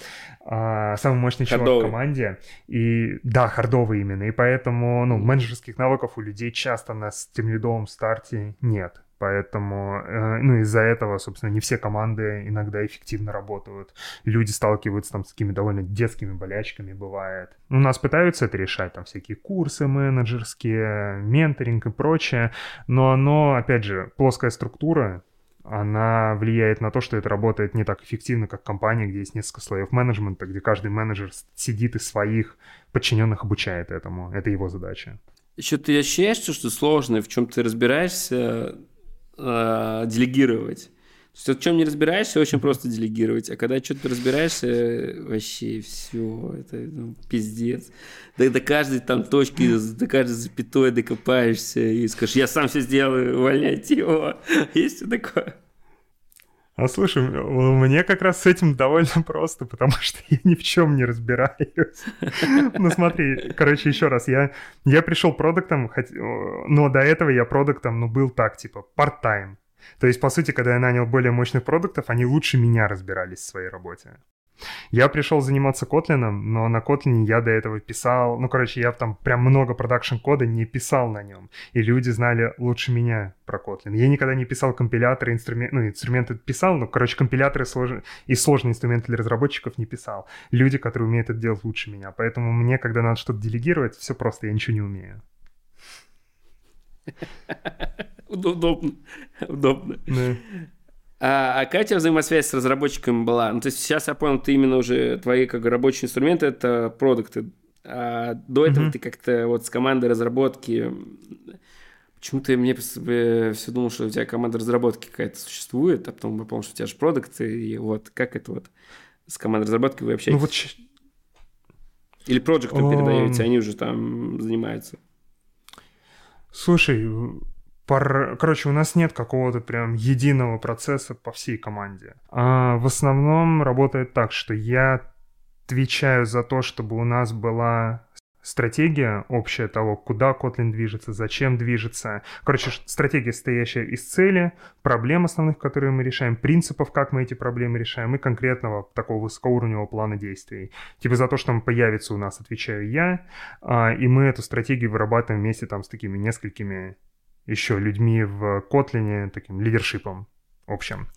А, самый мощный чувак в команде. И да, хардовый именно. И поэтому, ну, менеджерских навыков у людей часто на тимлидовом старте нет. Поэтому, э, ну, из-за этого, собственно, не все команды иногда эффективно работают. Люди сталкиваются там с такими довольно детскими болячками, бывает. У нас пытаются это решать, там всякие курсы менеджерские, менторинг и прочее, но оно, опять же, плоская структура, она влияет на то, что это работает не так эффективно, как компания, где есть несколько слоев менеджмента, где каждый менеджер сидит и своих подчиненных обучает этому. Это его задача. Еще ты ощущаешь, что сложно, в чем ты разбираешься, э, делегировать? То есть, в чем не разбираешься, очень просто делегировать. А когда что-то разбираешься, вообще все, это ну, пиздец. Да до каждой там точки, до каждой запятой докопаешься и скажешь, я сам все сделаю, увольняйте его. Есть такое. А слушай, мне как раз с этим довольно просто, потому что я ни в чем не разбираюсь. Ну смотри, короче, еще раз, я, я пришел продуктом, но до этого я продуктом, ну, был так, типа, part-time. То есть, по сути, когда я нанял более мощных продуктов, они лучше меня разбирались в своей работе. Я пришел заниматься Kotlin, но на Kotlin я до этого писал, ну, короче, я там прям много продакшн-кода не писал на нем, и люди знали лучше меня про Kotlin. Я никогда не писал компиляторы, инструменты, ну, инструменты писал, но, короче, компиляторы слож... и сложные инструменты для разработчиков не писал. Люди, которые умеют это делать лучше меня. Поэтому мне, когда надо что-то делегировать, все просто, я ничего не умею. Удобно. Удобно. А, а какая у тебя взаимосвязь с разработчиками была? Ну, то есть сейчас я понял, ты именно уже твои как рабочие инструменты это продукты. А до этого mm-hmm. ты как-то вот с командой разработки Почему-то мне все думал, что у тебя команда разработки какая-то существует, а потом я понял, что у тебя же продукты, и вот как это вот с командой разработки вы общаетесь? Ну, вот... Или проектом um... передаете, они уже там занимаются? Слушай, пор... короче, у нас нет какого-то прям единого процесса по всей команде. А в основном работает так, что я отвечаю за то, чтобы у нас была стратегия общая того, куда Kotlin движется, зачем движется. Короче, стратегия, состоящая из цели, проблем основных, которые мы решаем, принципов, как мы эти проблемы решаем, и конкретного такого высокоуровневого плана действий. Типа за то, что он появится у нас, отвечаю я, а, и мы эту стратегию вырабатываем вместе там с такими несколькими еще людьми в Kotlin, таким лидершипом общем.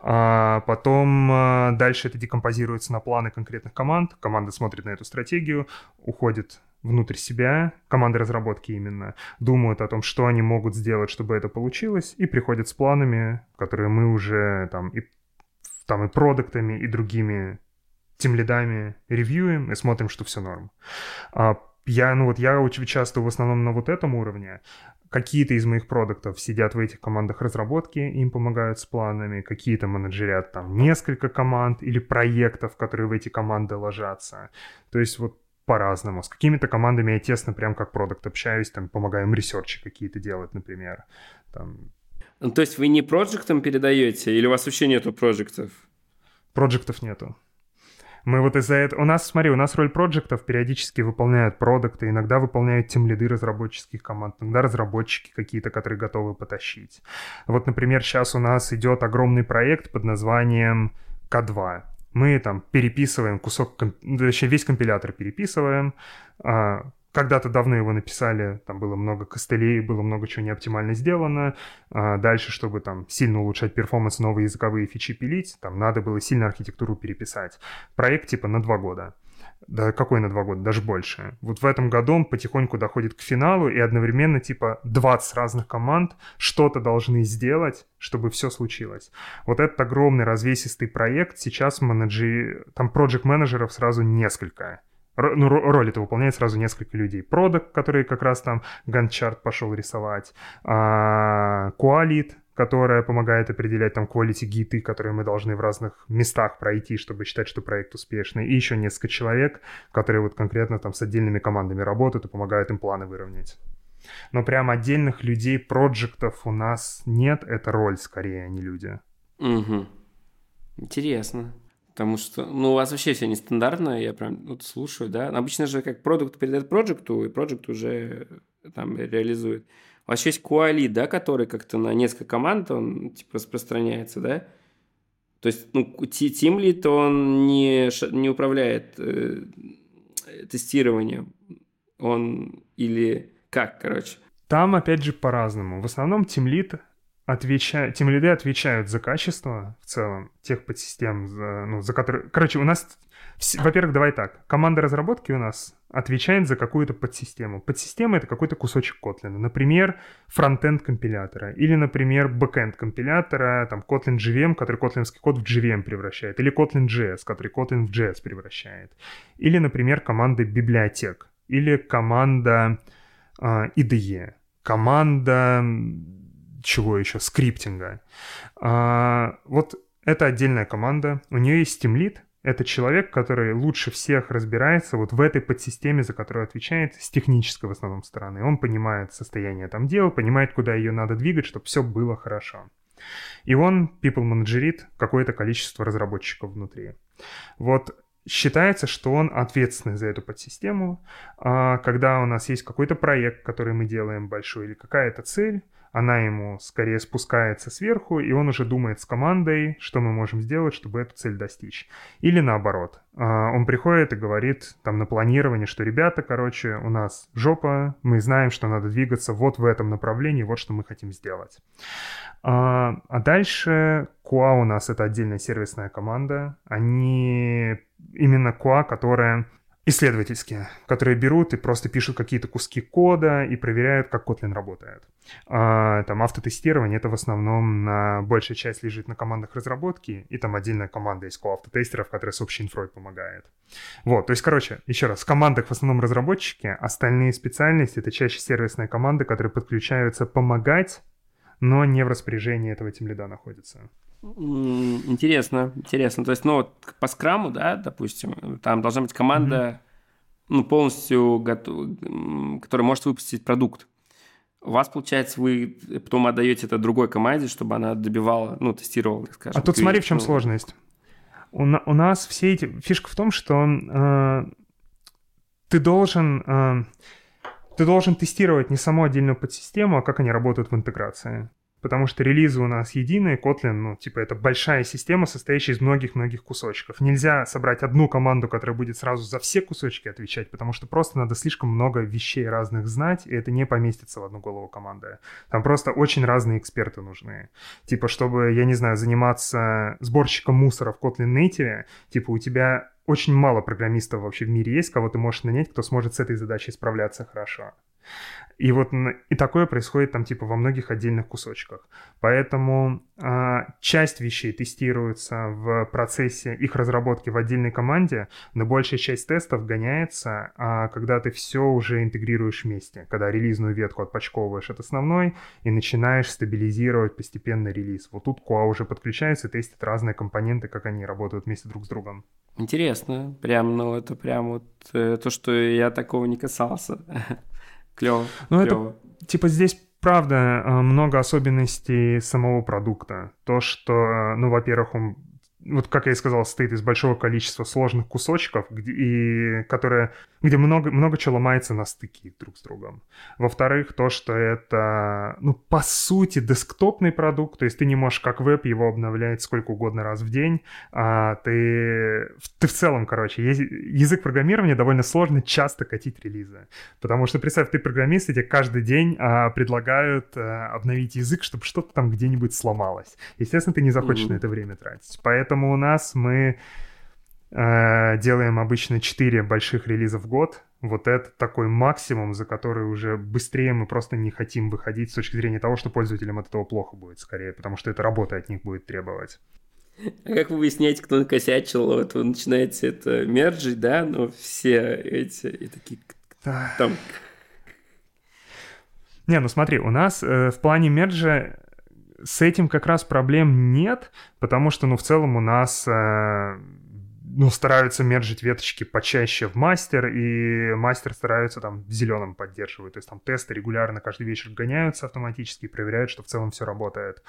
А потом а, дальше это декомпозируется на планы конкретных команд. Команда смотрит на эту стратегию, уходит внутрь себя, команды разработки именно, думают о том, что они могут сделать, чтобы это получилось, и приходят с планами, которые мы уже там и, там и продуктами, и другими тем лидами ревьюем и смотрим, что все норм. А я, ну вот я очень часто в основном на вот этом уровне. Какие-то из моих продуктов сидят в этих командах разработки, им помогают с планами, какие-то менеджерят там несколько команд или проектов, которые в эти команды ложатся. То есть вот по-разному. С какими-то командами я тесно прям как продукт общаюсь, там помогаем ресерчи какие-то делать, например. Там... Ну, то есть вы не проектом передаете или у вас вообще нету проектов? Проектов нету. Мы вот из-за этого... У нас, смотри, у нас роль проектов периодически выполняют продукты, иногда выполняют тем лиды разработческих команд, иногда разработчики какие-то, которые готовы потащить. Вот, например, сейчас у нас идет огромный проект под названием К2 мы там переписываем кусок, точнее весь компилятор переписываем, а, когда-то давно его написали, там было много костылей, было много чего не оптимально сделано. А дальше, чтобы там сильно улучшать перформанс, новые языковые фичи пилить, там надо было сильно архитектуру переписать. Проект типа на два года. Да какой на два года, даже больше. Вот в этом году он потихоньку доходит к финалу, и одновременно типа 20 разных команд что-то должны сделать, чтобы все случилось. Вот этот огромный развесистый проект, сейчас менеджи... там проект менеджеров сразу несколько. Ну, роль это выполняет сразу несколько людей. Продак, который как раз там ганчарт пошел рисовать, а, Куалит, которая помогает определять там quality гиты, которые мы должны в разных местах пройти, чтобы считать, что проект успешный, и еще несколько человек, которые вот конкретно там с отдельными командами работают и помогают им планы выровнять. Но прям отдельных людей, проектов у нас нет, это роль скорее, а не люди. Угу. Интересно. Потому что, ну, у вас вообще все нестандартно, я прям вот слушаю, да. Обычно же как продукт передает проекту, и проект уже там реализует. У вас есть Куали, да, который как-то на несколько команд, он типа распространяется, да? То есть, ну, Тимлит, он не, не управляет э, тестированием. Он или как, короче? Там, опять же, по-разному. В основном Тимлит отвечает, тимлиды отвечают за качество в целом тех подсистем, за, ну, за которые... Короче, у нас во-первых, давай так. Команда разработки у нас отвечает за какую-то подсистему. Подсистема — это какой-то кусочек Kotlin. Например, фронтенд компилятора. Или, например, бэкенд компилятора, там, Kotlin JVM, который котлинский код в JVM превращает. Или Kotlin JS, который Kotlin в JS превращает. Или, например, команда библиотек. Или команда э, IDE. Команда чего еще? Скриптинга. А, вот это отдельная команда. У нее есть Team Lead, это человек, который лучше всех разбирается вот в этой подсистеме, за которую отвечает с технической в основном стороны. Он понимает состояние там дел, понимает, куда ее надо двигать, чтобы все было хорошо. И он people менеджерит какое-то количество разработчиков внутри. Вот считается, что он ответственный за эту подсистему. А когда у нас есть какой-то проект, который мы делаем большой, или какая-то цель, она ему скорее спускается сверху, и он уже думает с командой, что мы можем сделать, чтобы эту цель достичь. Или наоборот, а, он приходит и говорит там на планировании, что ребята, короче, у нас жопа, мы знаем, что надо двигаться вот в этом направлении, вот что мы хотим сделать. А, а дальше QA у нас это отдельная сервисная команда. Они именно QA, которая исследовательские, которые берут и просто пишут какие-то куски кода и проверяют, как Kotlin работает. А, там автотестирование это в основном на большая часть лежит на командах разработки, и там отдельная команда есть автотестеров, которая с общей инфрой помогает. Вот, то есть, короче, еще раз, в командах в основном разработчики, остальные специальности это чаще сервисные команды, которые подключаются помогать, но не в распоряжении этого тимлида находятся. Интересно, интересно. То есть, ну, вот по скраму, да, допустим, там должна быть команда, mm-hmm. ну, полностью готов, которая может выпустить продукт. У вас, получается, вы потом отдаете это другой команде, чтобы она добивала, ну, тестировала, так скажем. А тут смотри, в чем ну... сложность. У, у нас все эти... Фишка в том, что э, ты должен... Э, ты должен тестировать не саму отдельную подсистему, а как они работают в интеграции потому что релизы у нас единые, Kotlin, ну, типа, это большая система, состоящая из многих-многих кусочков. Нельзя собрать одну команду, которая будет сразу за все кусочки отвечать, потому что просто надо слишком много вещей разных знать, и это не поместится в одну голову команды. Там просто очень разные эксперты нужны. Типа, чтобы, я не знаю, заниматься сборщиком мусора в Kotlin Native, типа, у тебя очень мало программистов вообще в мире есть, кого ты можешь нанять, кто сможет с этой задачей справляться хорошо. И вот и такое происходит там типа во многих отдельных кусочках. Поэтому а, часть вещей тестируется в процессе их разработки в отдельной команде, но большая часть тестов гоняется, а, когда ты все уже интегрируешь вместе, когда релизную ветку отпочковываешь от основной и начинаешь стабилизировать постепенно релиз. Вот тут QA уже подключается и тестит разные компоненты, как они работают вместе друг с другом. Интересно, прям, ну это прям вот э, то, что я такого не касался. Клево. Ну, это, типа, здесь правда э, много особенностей самого продукта. То, что, э, ну, во-первых, он вот как я и сказал, состоит из большого количества сложных кусочков, и, которые, где много, много чего ломается на стыке друг с другом. Во-вторых, то, что это, ну, по сути, десктопный продукт, то есть ты не можешь как веб его обновлять сколько угодно раз в день, а ты, ты в целом, короче, язык программирования довольно сложно часто катить релизы, потому что, представь, ты программист, и тебе каждый день а, предлагают а, обновить язык, чтобы что-то там где-нибудь сломалось. Естественно, ты не захочешь mm-hmm. на это время тратить. Поэтому у нас мы делаем обычно 4 больших релиза в год. Вот это такой максимум, за который уже быстрее мы просто не хотим выходить с точки зрения того, что пользователям от этого плохо будет скорее, потому что это работа от них будет требовать. А как вы выясняете, кто накосячил? Вот вы начинаете это мерджить, да, но все эти и такие там... Не, ну смотри, у нас э, в плане мерджа с этим как раз проблем нет, потому что, ну, в целом у нас, э, ну, стараются мержить веточки почаще в мастер, и мастер стараются там в зеленом поддерживать. То есть там тесты регулярно каждый вечер гоняются автоматически и проверяют, что в целом все работает.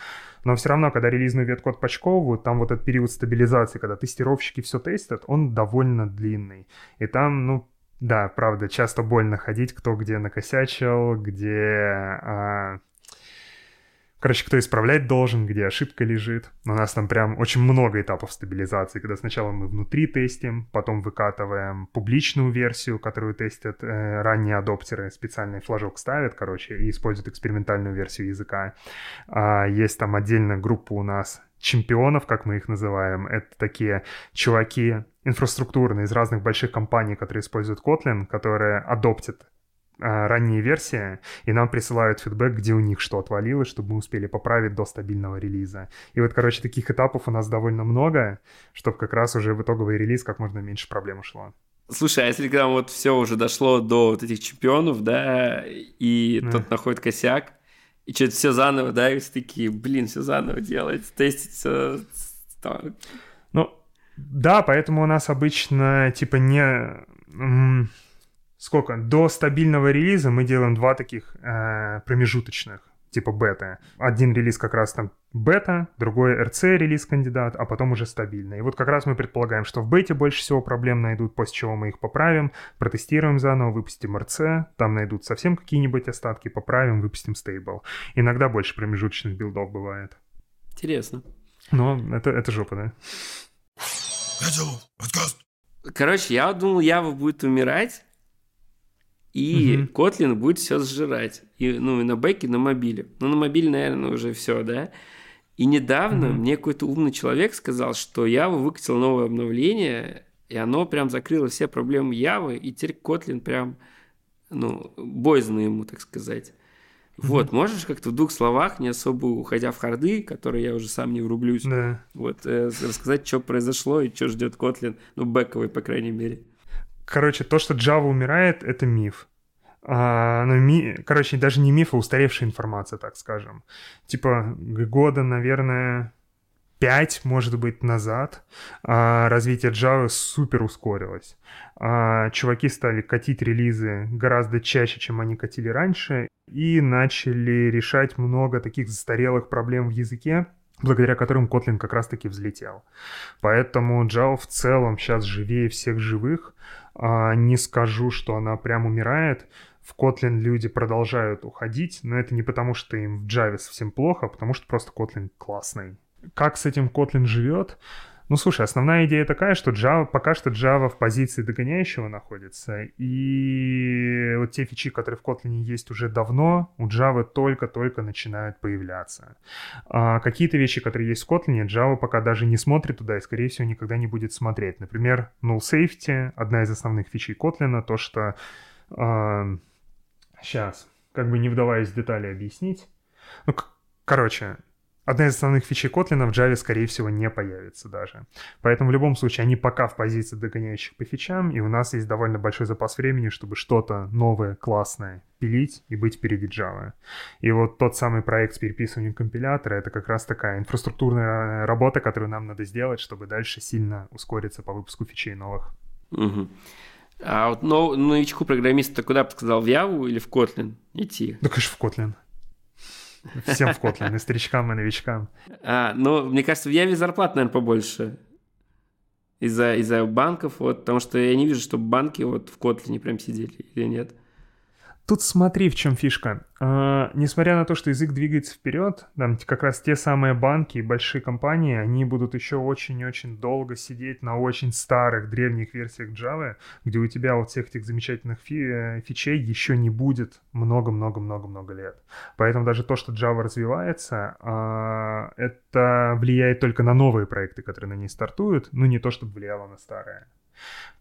Но все равно, когда релизную ветку отпочковывают, там вот этот период стабилизации, когда тестировщики все тестят, он довольно длинный. И там, ну, да, правда, часто больно ходить, кто где накосячил, где... А, Короче, кто исправлять должен, где ошибка лежит. У нас там прям очень много этапов стабилизации, когда сначала мы внутри тестим, потом выкатываем публичную версию, которую тестят э, ранние адоптеры, специальный флажок ставят, короче, и используют экспериментальную версию языка. А, есть там отдельная группа у нас чемпионов, как мы их называем. Это такие чуваки инфраструктурные из разных больших компаний, которые используют Kotlin, которые адоптят ранние версии, и нам присылают фидбэк, где у них что отвалилось, чтобы мы успели поправить до стабильного релиза. И вот, короче, таких этапов у нас довольно много, чтобы как раз уже в итоговый релиз как можно меньше проблем ушло. Слушай, а если когда вот все уже дошло до вот этих чемпионов, да, и да. тот находит косяк, и что-то все заново, да, и все такие, блин, все заново делать, тестить все. Ну, да, поэтому у нас обычно, типа, не сколько? До стабильного релиза мы делаем два таких э, промежуточных, типа бета. Один релиз как раз там бета, другой RC релиз кандидат, а потом уже стабильный. И вот как раз мы предполагаем, что в бете больше всего проблем найдут, после чего мы их поправим, протестируем заново, выпустим RC, там найдут совсем какие-нибудь остатки, поправим, выпустим стейбл. Иногда больше промежуточных билдов бывает. Интересно. Но это, это жопа, да? Короче, я думал, Ява будет умирать, и угу. Kotlin будет все сжирать. И, ну, и на бэке, и на мобиле. Ну, на мобиле, наверное, уже все, да? И недавно угу. мне какой-то умный человек сказал, что Java выкатил новое обновление, и оно прям закрыло все проблемы Явы, и теперь Kotlin прям, ну, боязно ему, так сказать. Вот, можешь как-то в двух словах, не особо уходя в харды, которые я уже сам не врублюсь, да. вот, э, рассказать, что произошло и что ждет Kotlin, ну, бэковый, по крайней мере. Короче, то, что Java умирает, это миф. А, ну, ми... Короче, даже не миф, а устаревшая информация, так скажем. Типа года, наверное, 5, может быть, назад а, развитие Java супер ускорилось. А, чуваки стали катить релизы гораздо чаще, чем они катили раньше, и начали решать много таких застарелых проблем в языке, благодаря которым Kotlin как раз-таки взлетел. Поэтому Java в целом сейчас живее всех живых. А, не скажу, что она прям умирает, в Kotlin люди продолжают уходить, но это не потому, что им в Java совсем плохо, а потому что просто Kotlin классный. Как с этим Kotlin живет? Ну, слушай, основная идея такая, что Java, пока что Java в позиции догоняющего находится, и вот те фичи, которые в Kotlin есть уже давно, у Java только-только начинают появляться. А какие-то вещи, которые есть в Kotlin, Java пока даже не смотрит туда и, скорее всего, никогда не будет смотреть. Например, null safety, одна из основных фичей Kotlin, то, что а, Сейчас, как бы не вдаваясь в детали объяснить. Ну, короче, одна из основных фичей Kotlin в Java, скорее всего, не появится даже. Поэтому в любом случае они пока в позиции догоняющих по фичам, и у нас есть довольно большой запас времени, чтобы что-то новое, классное пилить и быть впереди Java. И вот тот самый проект с переписыванием компилятора, это как раз такая инфраструктурная работа, которую нам надо сделать, чтобы дальше сильно ускориться по выпуску фичей новых. Угу. А вот но, новичку программиста куда бы сказал, в Яву или в Kotlin идти? Да, конечно, в Kotlin. Всем в Kotlin, и старичкам, и новичкам. А, ну, мне кажется, в Яве зарплат, наверное, побольше. Из-за из банков, вот, потому что я не вижу, чтобы банки вот в Kotlin прям сидели или нет. Тут смотри, в чем фишка. А, несмотря на то, что язык двигается вперед, там как раз те самые банки и большие компании, они будут еще очень-очень долго сидеть на очень старых древних версиях Java, где у тебя вот всех этих замечательных фи- фичей еще не будет много-много-много-много лет. Поэтому даже то, что Java развивается, а, это влияет только на новые проекты, которые на ней стартуют, ну не то, чтобы влияло на старые.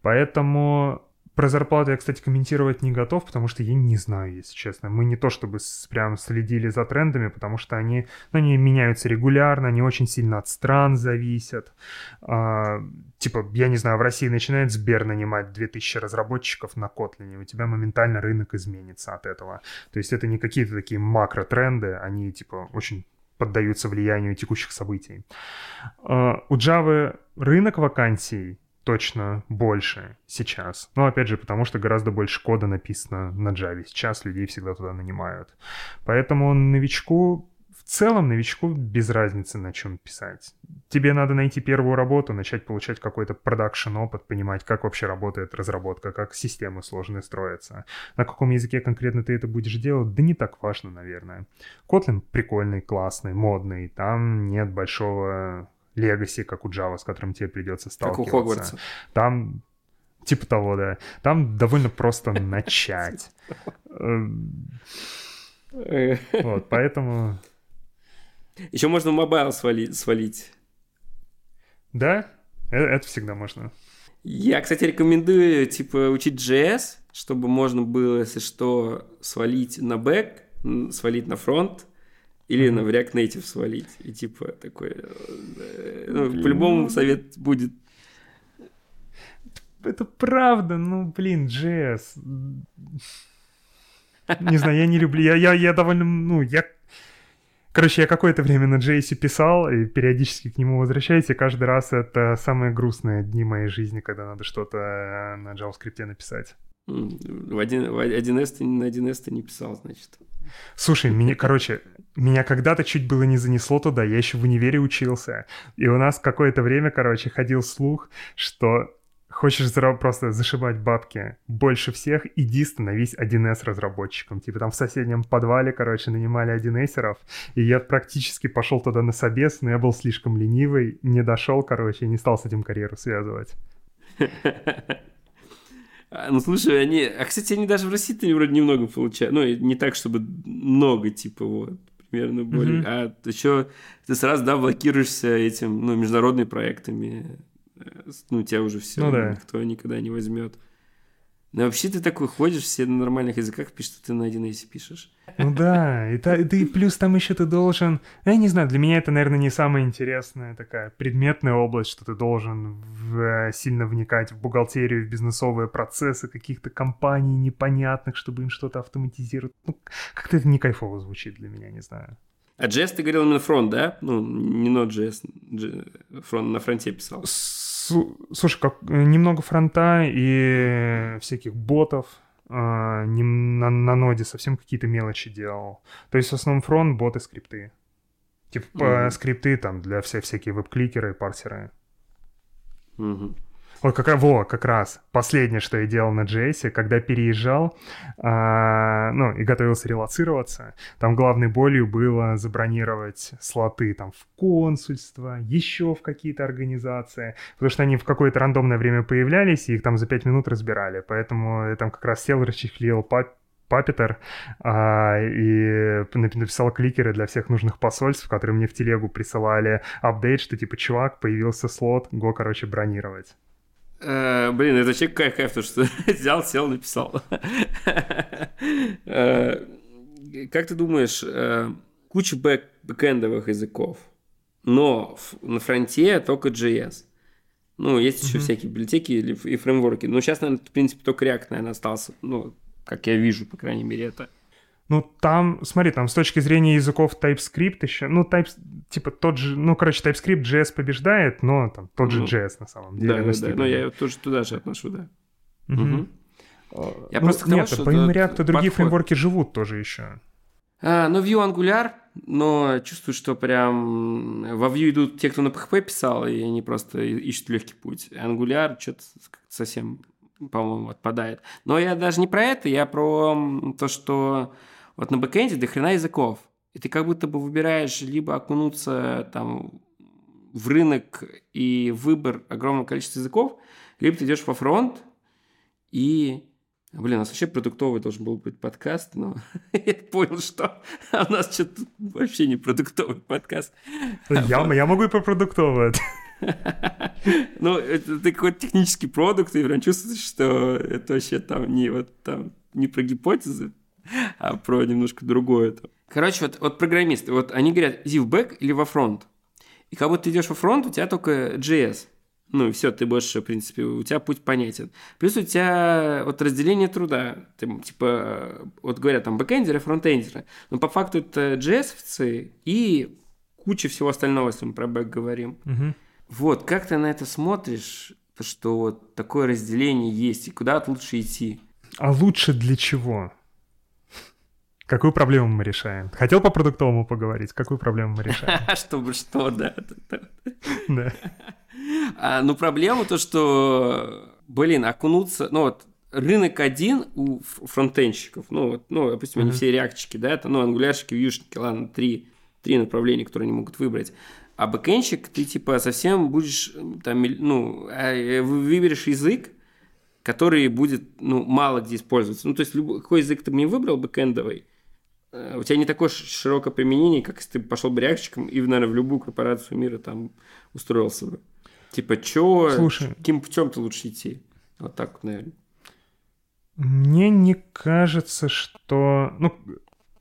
Поэтому про зарплату я, кстати, комментировать не готов, потому что я не знаю, если честно. Мы не то чтобы прям следили за трендами, потому что они, ну, они меняются регулярно, они очень сильно от стран зависят. А, типа, я не знаю, в России начинает Сбер нанимать 2000 разработчиков на Kotlin, у тебя моментально рынок изменится от этого. То есть это не какие-то такие макро-тренды, они, типа, очень поддаются влиянию текущих событий. А, у Java рынок вакансий точно больше сейчас. Но опять же, потому что гораздо больше кода написано на Java. Сейчас людей всегда туда нанимают. Поэтому новичку, в целом новичку без разницы на чем писать. Тебе надо найти первую работу, начать получать какой-то продакшн опыт, понимать, как вообще работает разработка, как системы сложные строятся. На каком языке конкретно ты это будешь делать, да не так важно, наверное. Kotlin прикольный, классный, модный, там нет большого Legacy, как у Java, с которым тебе придется сталкиваться. Как у Хогвартса. Там Типа того, да. Там довольно просто начать. Эм, вот, поэтому... Еще можно mobile свалить. свалить. Да? Э, это всегда можно. Я, кстати, рекомендую, типа, учить JS, чтобы можно было, если что, свалить на бэк, свалить на фронт, или на React Native свалить. И типа такой... Э, ну, по-любому совет будет. Это правда, ну, блин, JS. Не знаю, я не люблю. Я, я, я довольно, ну, я Короче, я какое-то время на JS писал, и периодически к нему возвращаюсь, и каждый раз это самые грустные дни моей жизни, когда надо что-то на JavaScript написать. В 1С ты на 1С ты не писал, значит. Слушай, меня, короче, меня когда-то чуть было не занесло туда, я еще в универе учился. И у нас какое-то время, короче, ходил слух, что хочешь просто зашибать бабки больше всех, иди становись 1С разработчиком. Типа там в соседнем подвале, короче, нанимали 1Серов, и я практически пошел туда на собес, но я был слишком ленивый, не дошел, короче, и не стал с этим карьеру связывать. А, ну, слушай, они... А, кстати, они даже в России-то вроде немного получают. Ну, не так, чтобы много, типа, вот, примерно более. Mm-hmm. А еще ты сразу, да, блокируешься этим, ну, международными проектами. ну, тебя уже все, ну, да. никто никогда не возьмет. Но вообще ты такой ходишь, все на нормальных языках пишут, что ты на 1С пишешь. Ну да, и, та, и плюс там еще ты должен... Я не знаю, для меня это, наверное, не самая интересная такая предметная область, что ты должен в, сильно вникать в бухгалтерию, в бизнесовые процессы каких-то компаний непонятных, чтобы им что-то автоматизировать. Ну, как-то это не кайфово звучит для меня, не знаю. А JS ты говорил именно фронт, да? Ну, не Node.js, фронт, на фронте писал. Слушай, как э, немного фронта и всяких ботов, а, не, на, на ноде совсем какие-то мелочи делал. То есть в основном фронт, боты, скрипты. Типа mm-hmm. скрипты там для вся, всякие веб-кликеры, парсеры. Mm-hmm. Вот как, во, как раз последнее, что я делал на JS, когда переезжал, а, ну, и готовился релацироваться, там главной болью было забронировать слоты там в консульство, еще в какие-то организации, потому что они в какое-то рандомное время появлялись, и их там за пять минут разбирали, поэтому я там как раз сел, расчехлил пап Папитер а, и написал кликеры для всех нужных посольств, которые мне в телегу присылали апдейт, что типа, чувак, появился слот, го, короче, бронировать. Э, блин, это вообще кайф, кайф, то, что взял, сел, написал. э, как ты думаешь, э, куча бэк бэкэндовых языков, но на фронте только JS. Ну, есть еще mm-hmm. всякие библиотеки и фреймворки. Но сейчас, наверное, в принципе, только React, наверное, остался. Ну, как я вижу, по крайней мере, это. Ну, там, смотри, там с точки зрения языков TypeScript еще, ну, type, типа тот же, ну, короче, TypeScript JS побеждает, но там тот же ну, JS на самом деле. Да, да, да, но я его тоже туда же отношу, да. Угу. Угу. Я ну, просто нет, тому, помимо React другие подход... фреймворки живут тоже еще. А, ну, Vue Angular, но чувствую, что прям во Vue идут те, кто на PHP писал, и они просто ищут легкий путь. Angular что-то совсем, по-моему, отпадает. Но я даже не про это, я про то, что вот на бэкэнде до хрена языков. И ты как будто бы выбираешь либо окунуться там в рынок и выбор огромного количества языков, либо ты идешь во фронт и... Блин, у нас вообще продуктовый должен был быть подкаст, но я понял, что у нас что-то вообще не продуктовый подкаст. Я, я могу и про продуктовый. Ну, это, это какой-то технический продукт, и прям чувствуешь, что это вообще там не вот там не про гипотезы, а про немножко другое. Там. Короче, вот, вот программисты, вот они говорят, иди в бэк или во фронт. И как будто ты идешь во фронт, у тебя только JS. Ну и все, ты больше, в принципе, у тебя путь понятен. Плюс у тебя вот разделение труда. Ты, типа, вот говорят, там, бэкэндеры, фронтендеры. Но по факту это JS и куча всего остального, если мы про бэк говорим. Угу. Вот, как ты на это смотришь, что вот такое разделение есть, и куда лучше идти? А лучше для чего? Какую проблему мы решаем? Хотел по продуктовому поговорить. Какую проблему мы решаем? Чтобы что, да. Да. А, ну, проблема то, что, блин, окунуться... Ну, вот рынок один у фронтенщиков. Ну, вот, ну допустим, они все реакчики, да, это, ну, ангулярщики, вьюшники, ладно, три, три направления, которые они могут выбрать. А бэкенщик, ты, типа, совсем будешь, там, ну, а, э, выберешь язык, который будет, ну, мало где использоваться. Ну, то есть, любой, какой язык ты бы не выбрал бэкэндовый, у тебя не такое широкое применение, как если ты пошел бы реакторщиком и, наверное, в любую корпорацию мира там устроился бы. Типа, чё, Слушай, каким путем ты лучше идти? Вот так вот, наверное. Мне не кажется, что... Ну,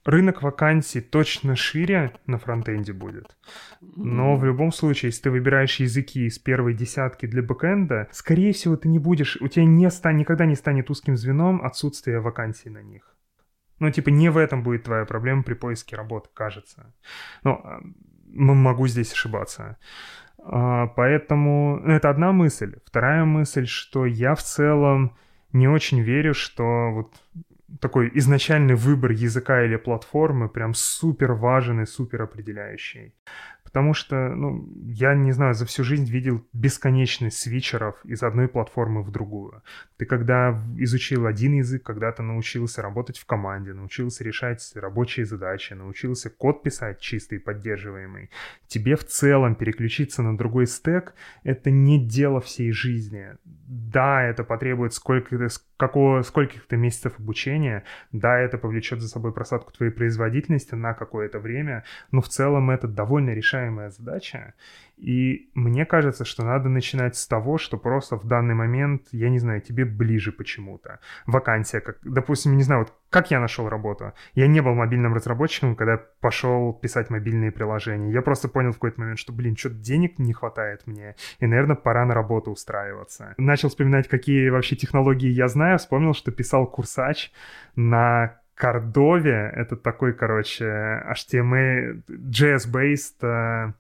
рынок вакансий точно шире на фронтенде будет. Но в любом случае, если ты выбираешь языки из первой десятки для бэкэнда, скорее всего, ты не будешь... У тебя не стан, никогда не станет узким звеном отсутствие вакансий на них. Ну, типа, не в этом будет твоя проблема при поиске работы, кажется. Ну, а, могу здесь ошибаться. А, поэтому ну, это одна мысль. Вторая мысль, что я в целом не очень верю, что вот такой изначальный выбор языка или платформы прям супер важен и супер определяющий. Потому что, ну, я не знаю, за всю жизнь видел бесконечность свитчеров из одной платформы в другую. Ты когда изучил один язык, когда-то научился работать в команде, научился решать рабочие задачи, научился код писать чистый, поддерживаемый, тебе в целом переключиться на другой стек — это не дело всей жизни. Да, это потребует сколько какого, скольких-то месяцев обучения. Да, это повлечет за собой просадку твоей производительности на какое-то время, но в целом это довольно решаемая задача. И мне кажется, что надо начинать с того, что просто в данный момент, я не знаю, тебе ближе почему-то. Вакансия, как, допустим, не знаю, вот как я нашел работу. Я не был мобильным разработчиком, когда пошел писать мобильные приложения. Я просто понял в какой-то момент, что, блин, что-то денег не хватает мне, и, наверное, пора на работу устраиваться. Начал вспоминать, какие вообще технологии я знаю, вспомнил, что писал курсач на Кордове. Это такой, короче, HTML, JS-based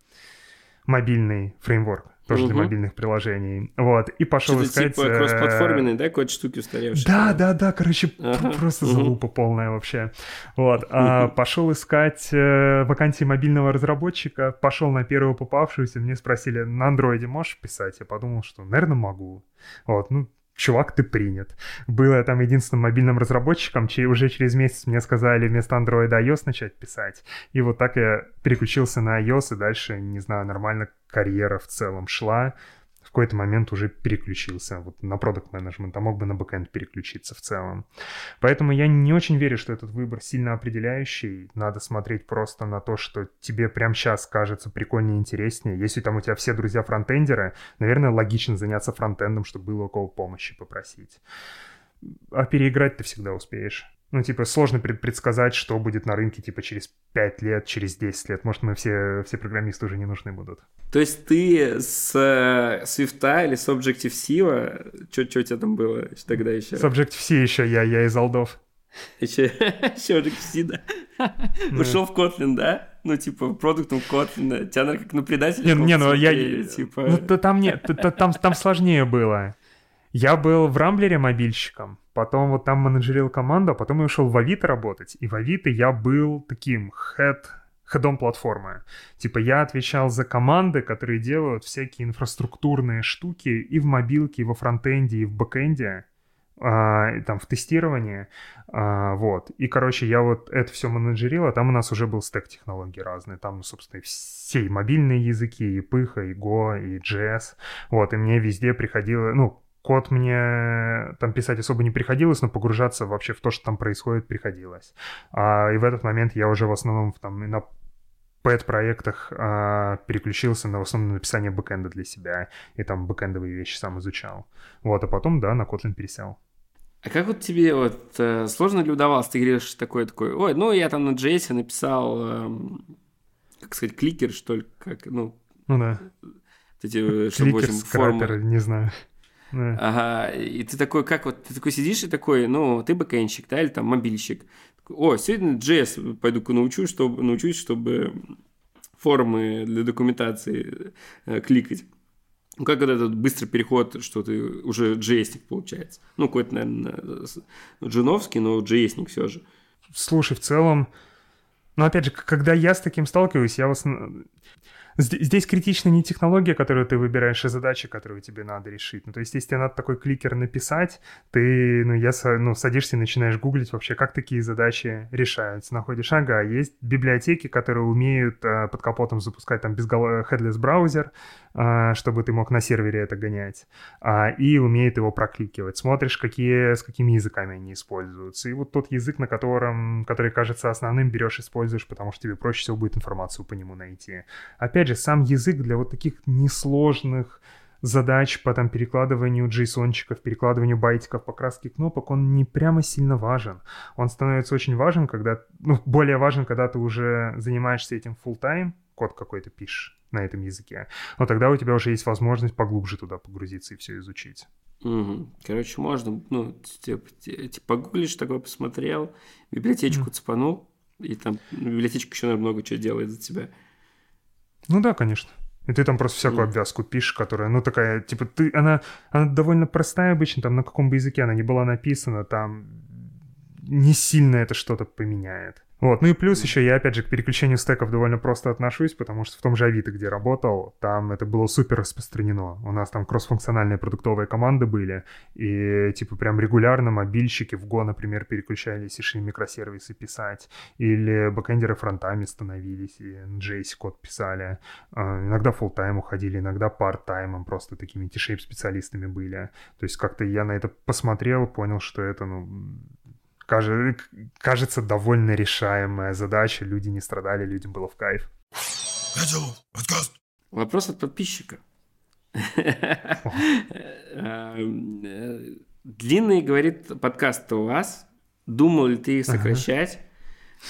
мобильный фреймворк тоже угу. для мобильных приложений. Вот, и пошел Что-то искать... типа кроссплатформенный, да, какой-то штуки устаревшие? Да, да, да, короче, ага. просто залупа угу. полная вообще. Вот, а, пошел искать э, вакансии мобильного разработчика, пошел на первую попавшуюся, мне спросили, на андроиде можешь писать? Я подумал, что, наверное, могу. Вот, ну, чувак, ты принят. Был я там единственным мобильным разработчиком, чей уже через месяц мне сказали вместо Android iOS начать писать. И вот так я переключился на iOS, и дальше, не знаю, нормально карьера в целом шла какой-то момент уже переключился вот на продукт менеджмент, а мог бы на бэкэнд переключиться в целом. Поэтому я не очень верю, что этот выбор сильно определяющий. Надо смотреть просто на то, что тебе прямо сейчас кажется прикольнее интереснее. Если там у тебя все друзья фронтендеры, наверное, логично заняться фронтендом, чтобы было у кого помощи попросить. А переиграть ты всегда успеешь. Ну, типа, сложно предсказать, что будет на рынке, типа, через 5 лет, через 10 лет. Может, мы все, все программисты уже не нужны будут. То есть ты с э, Swift или с Objective-C, что у тебя там было тогда еще? С Objective-C еще я, я из алдов. Еще, еще Objective-C, да? Ушел в Kotlin, да? Ну, типа, продуктом Kotlin. Тебя, наверное, как на предателя. Не, не, ну я... Типа... Ну, то, там нет, там, там сложнее было. Я был в Рамблере мобильщиком, потом вот там менеджерил команду, а потом я ушел в Авито работать. И в Авито я был таким head head ом платформы. Типа я отвечал за команды, которые делают всякие инфраструктурные штуки и в мобилке, и во фронтенде, и в бэкенде, а, там в тестировании, а, вот. И, короче, я вот это все менеджерил, а там у нас уже был стек технологий разные. Там, собственно, все мобильные языки, и Python, и Go, и JS. Вот, и мне везде приходило, ну, код мне там писать особо не приходилось, но погружаться вообще в то, что там происходит, приходилось. А, и в этот момент я уже в основном там на пэт-проектах а, переключился на в основном написание бэкэнда для себя, и там бэкэндовые вещи сам изучал. Вот, а потом, да, на Kotlin пересел. А как вот тебе вот э, сложно ли удавалось? Ты говоришь такой такой, ой, ну я там на JS написал, э, как сказать, кликер, что ли, как, ну... Ну да. Эти, э, чтобы, кликер, скрапер, не знаю. Да. Ага, и ты такой, как вот, ты такой сидишь и такой, ну, ты бэкэнщик, да, или там мобильщик. О, сегодня JS пойду-ка научусь, чтобы, научусь, чтобы формы для документации э, кликать. Ну, как этот быстрый переход, что ты уже js получается? Ну, какой-то, наверное, джуновский, но js все же. Слушай, в целом, ну, опять же, когда я с таким сталкиваюсь, я вас Здесь критична не технология, которую ты выбираешь, а задача, которую тебе надо решить. Ну, то есть, если тебе надо такой кликер написать, ты, ну, я, ну, садишься и начинаешь гуглить вообще, как такие задачи решаются. Находишь, ага, есть библиотеки, которые умеют э, под капотом запускать там безгол... headless браузер, э, чтобы ты мог на сервере это гонять, э, и умеет его прокликивать. Смотришь, какие, с какими языками они используются. И вот тот язык, на котором, который кажется основным, берешь, используешь, потому что тебе проще всего будет информацию по нему найти. Опять же, сам язык для вот таких несложных задач по там перекладыванию джейсончиков, перекладыванию байтиков, покраски кнопок, он не прямо сильно важен. Он становится очень важен, когда, ну, более важен, когда ты уже занимаешься этим full time, код какой-то пишешь на этом языке. Но тогда у тебя уже есть возможность поглубже туда погрузиться и все изучить. Угу. Короче, можно, ну, типа, типа погуглишь, такой посмотрел, библиотечку mm. цепанул, и там библиотечка еще много чего делает за тебя. Ну да, конечно. И ты там просто всякую обвязку пишешь, которая, ну, такая, типа, ты, она, она довольно простая обычно, там, на каком бы языке она не была написана, там, не сильно это что-то поменяет. Вот, ну и плюс еще я, опять же, к переключению стеков довольно просто отношусь, потому что в том же Авито, где работал, там это было супер распространено. У нас там кроссфункциональные продуктовые команды были, и типа прям регулярно мобильщики в Go, например, переключались и шли микросервисы писать, или бэкэндеры фронтами становились, и JS код писали. А, иногда full тайм уходили, иногда part-таймом, просто такими T-shape специалистами были. То есть как-то я на это посмотрел, понял, что это, ну, кажется, довольно решаемая задача. Люди не страдали, людям было в кайф. Вопрос от подписчика. Длинный, говорит, подкаст у вас. Думал ли ты их сокращать?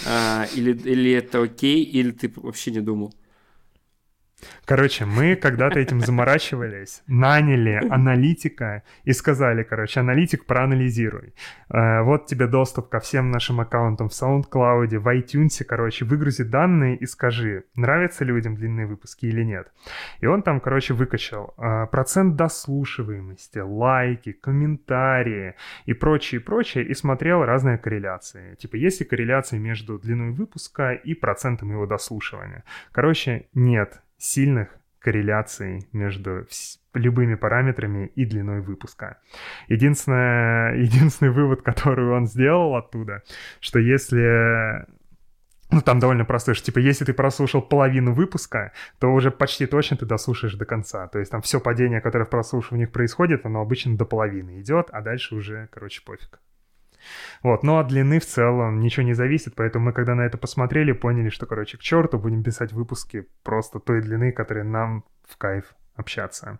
А, или, или это окей, или ты вообще не думал? Короче, мы когда-то этим заморачивались, наняли аналитика и сказали, короче, аналитик, проанализируй. Э, вот тебе доступ ко всем нашим аккаунтам в SoundCloud, в iTunes, короче, выгрузи данные и скажи, нравятся людям длинные выпуски или нет. И он там, короче, выкачал э, процент дослушиваемости, лайки, комментарии и прочее, прочее, и смотрел разные корреляции. Типа, есть ли корреляция между длиной выпуска и процентом его дослушивания? Короче, нет сильных корреляций между любыми параметрами и длиной выпуска. Единственное, единственный вывод, который он сделал оттуда, что если ну, там довольно простой, что, типа, если ты прослушал половину выпуска, то уже почти точно ты дослушаешь до конца. То есть там все падение, которое в прослушиваниях происходит, оно обычно до половины идет, а дальше уже, короче, пофиг. Вот, но от длины в целом ничего не зависит, поэтому мы, когда на это посмотрели, поняли, что, короче, к черту будем писать выпуски просто той длины, которая нам в кайф общаться.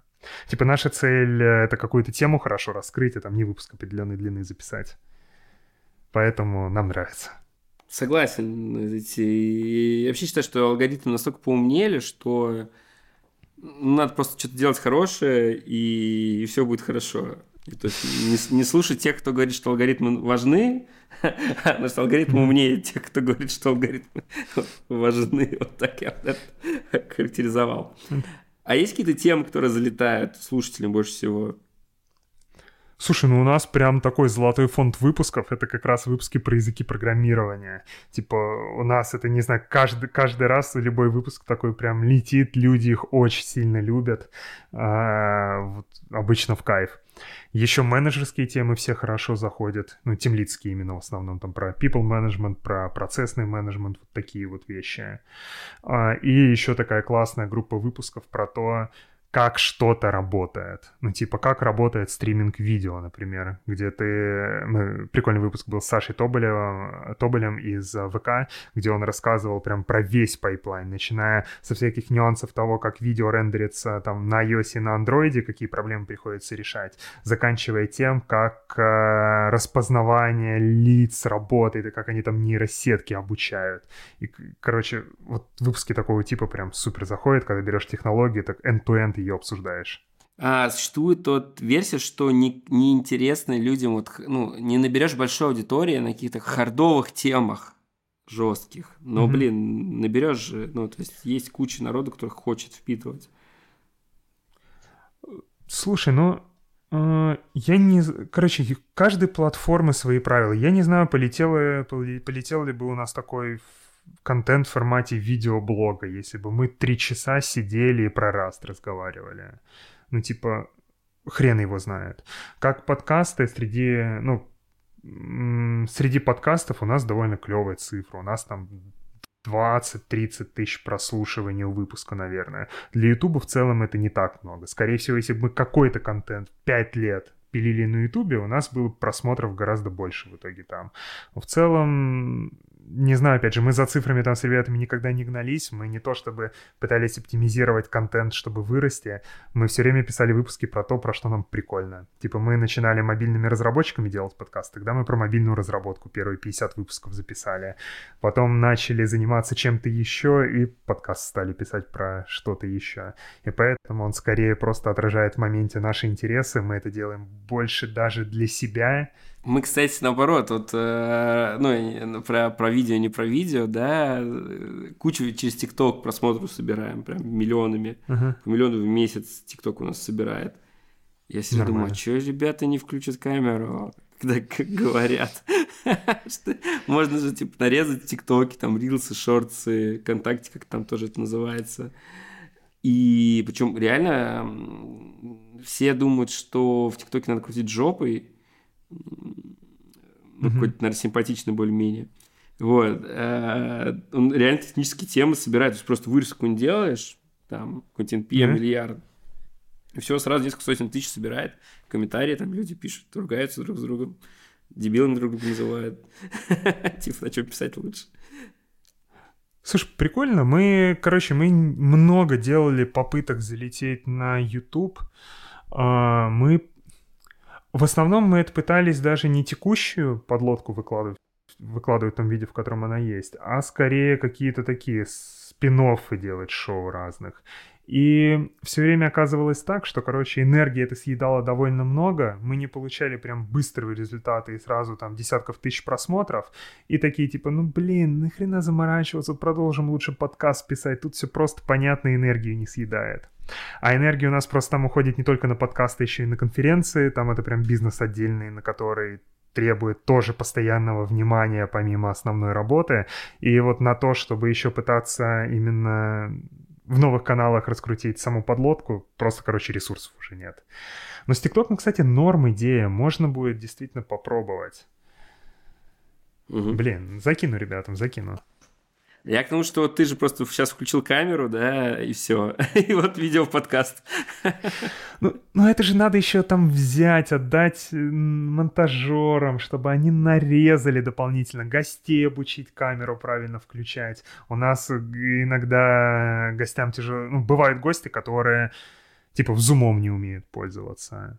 Типа наша цель — это какую-то тему хорошо раскрыть, а там не выпуск определенной длины записать. Поэтому нам нравится. Согласен. И вообще считаю, что алгоритмы настолько поумнели, что надо просто что-то делать хорошее, и все будет хорошо. То есть не, не слушать тех, кто говорит, что алгоритмы важны, потому что алгоритмы умнее тех, кто говорит, что алгоритмы важны. Вот так я это характеризовал. А есть какие-то темы, которые залетают слушателям больше всего? Слушай, ну у нас прям такой золотой фонд выпусков, это как раз выпуски про языки программирования. Типа у нас это, не знаю, каждый, каждый раз любой выпуск такой прям летит, люди их очень сильно любят, а, вот, обычно в кайф. Еще менеджерские темы все хорошо заходят, ну, темлицкие именно в основном, там про people management, про процессный менеджмент, вот такие вот вещи. А, и еще такая классная группа выпусков про то, как что-то работает. Ну, типа, как работает стриминг видео, например, где ты... Мы... Прикольный выпуск был с Сашей Тоболевым, Тоболем из э, ВК, где он рассказывал прям про весь пайплайн, начиная со всяких нюансов того, как видео рендерится там на iOS и на Android, какие проблемы приходится решать, заканчивая тем, как э, распознавание лиц работает, и как они там нейросетки обучают. И, короче, вот выпуски такого типа прям супер заходят, когда берешь технологии, так end-to-end ее обсуждаешь. А, существует тот версия, что не, неинтересно людям, вот, ну, не наберешь большой аудитории на каких-то хардовых темах жестких. Но, mm-hmm. блин, наберешь же, ну, то есть есть куча народу, которых хочет впитывать. Слушай, ну, э, я не... Короче, каждой платформы свои правила. Я не знаю, полетело, полетел ли бы у нас такой контент в формате видеоблога, если бы мы три часа сидели и про раст разговаривали. Ну, типа, хрен его знает. Как подкасты среди, ну, среди подкастов у нас довольно клевая цифра. У нас там 20-30 тысяч прослушиваний у выпуска, наверное. Для Ютуба в целом это не так много. Скорее всего, если бы мы какой-то контент 5 лет пилили на Ютубе, у нас было просмотров гораздо больше в итоге там. В целом, не знаю, опять же, мы за цифрами там с ребятами никогда не гнались, мы не то чтобы пытались оптимизировать контент, чтобы вырасти, мы все время писали выпуски про то, про что нам прикольно. Типа мы начинали мобильными разработчиками делать подкаст, тогда мы про мобильную разработку первые 50 выпусков записали. Потом начали заниматься чем-то еще, и подкаст стали писать про что-то еще. И поэтому он скорее просто отражает в моменте наши интересы, мы это делаем больше даже для себя, мы, кстати, наоборот, вот, э, ну, про, про видео, не про видео, да, кучу через ТикТок просмотров собираем, прям миллионами, uh-huh. по миллиону в месяц ТикТок у нас собирает. Я себе думаю, а что ребята не включат камеру? когда говорят. что можно же, типа, нарезать тиктоки, там, рилсы, шорты, ВКонтакте, как там тоже это называется. И причем реально все думают, что в ТикТоке надо крутить жопой. Ну, mm-hmm. какой-то, наверное, симпатичный более-менее. Вот. Э, он реально технические темы собирает. То есть просто вырезку не делаешь, там, какой-нибудь NPM mm-hmm. миллиард. И все, сразу несколько сотен тысяч собирает. Комментарии там люди пишут, ругаются друг с другом. Дебилами друг друга называют. Типа, на чем писать лучше. Слушай, прикольно. Мы, короче, мы много делали попыток залететь на YouTube. А, мы в основном мы это пытались даже не текущую подлодку выкладывать, выкладывать в том виде, в котором она есть, а скорее какие-то такие спин делать шоу разных. И все время оказывалось так, что, короче, энергии это съедало довольно много, мы не получали прям быстрые результаты и сразу там десятков тысяч просмотров, и такие типа, ну блин, нахрена заморачиваться, продолжим лучше подкаст писать, тут все просто понятно, энергию не съедает. А энергия у нас просто там уходит не только на подкасты, еще и на конференции, там это прям бизнес отдельный, на который требует тоже постоянного внимания помимо основной работы. И вот на то, чтобы еще пытаться именно в новых каналах раскрутить саму подлодку, просто, короче, ресурсов уже нет. Но с ТикТоком, кстати, норм идея, можно будет действительно попробовать. Угу. Блин, закину ребятам, закину. Я к тому, что ты же просто сейчас включил камеру, да, и все. И вот видео подкаст. Ну, ну это же надо еще там взять, отдать монтажерам, чтобы они нарезали дополнительно, гостей обучить камеру правильно включать. У нас иногда гостям тяжело... Ну, бывают гости, которые типа в зумом не умеют пользоваться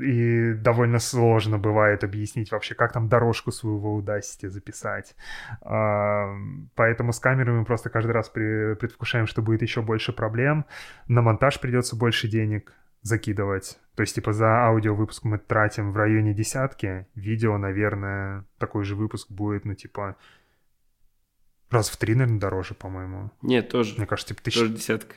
и довольно сложно бывает объяснить вообще, как там дорожку свою в Audacity записать. Поэтому с камерами мы просто каждый раз предвкушаем, что будет еще больше проблем. На монтаж придется больше денег закидывать. То есть, типа, за аудио выпуск мы тратим в районе десятки. Видео, наверное, такой же выпуск будет, ну, типа, раз в три, наверное, дороже, по-моему. Нет, тоже. Мне кажется, типа, тысяч... Тоже десятка.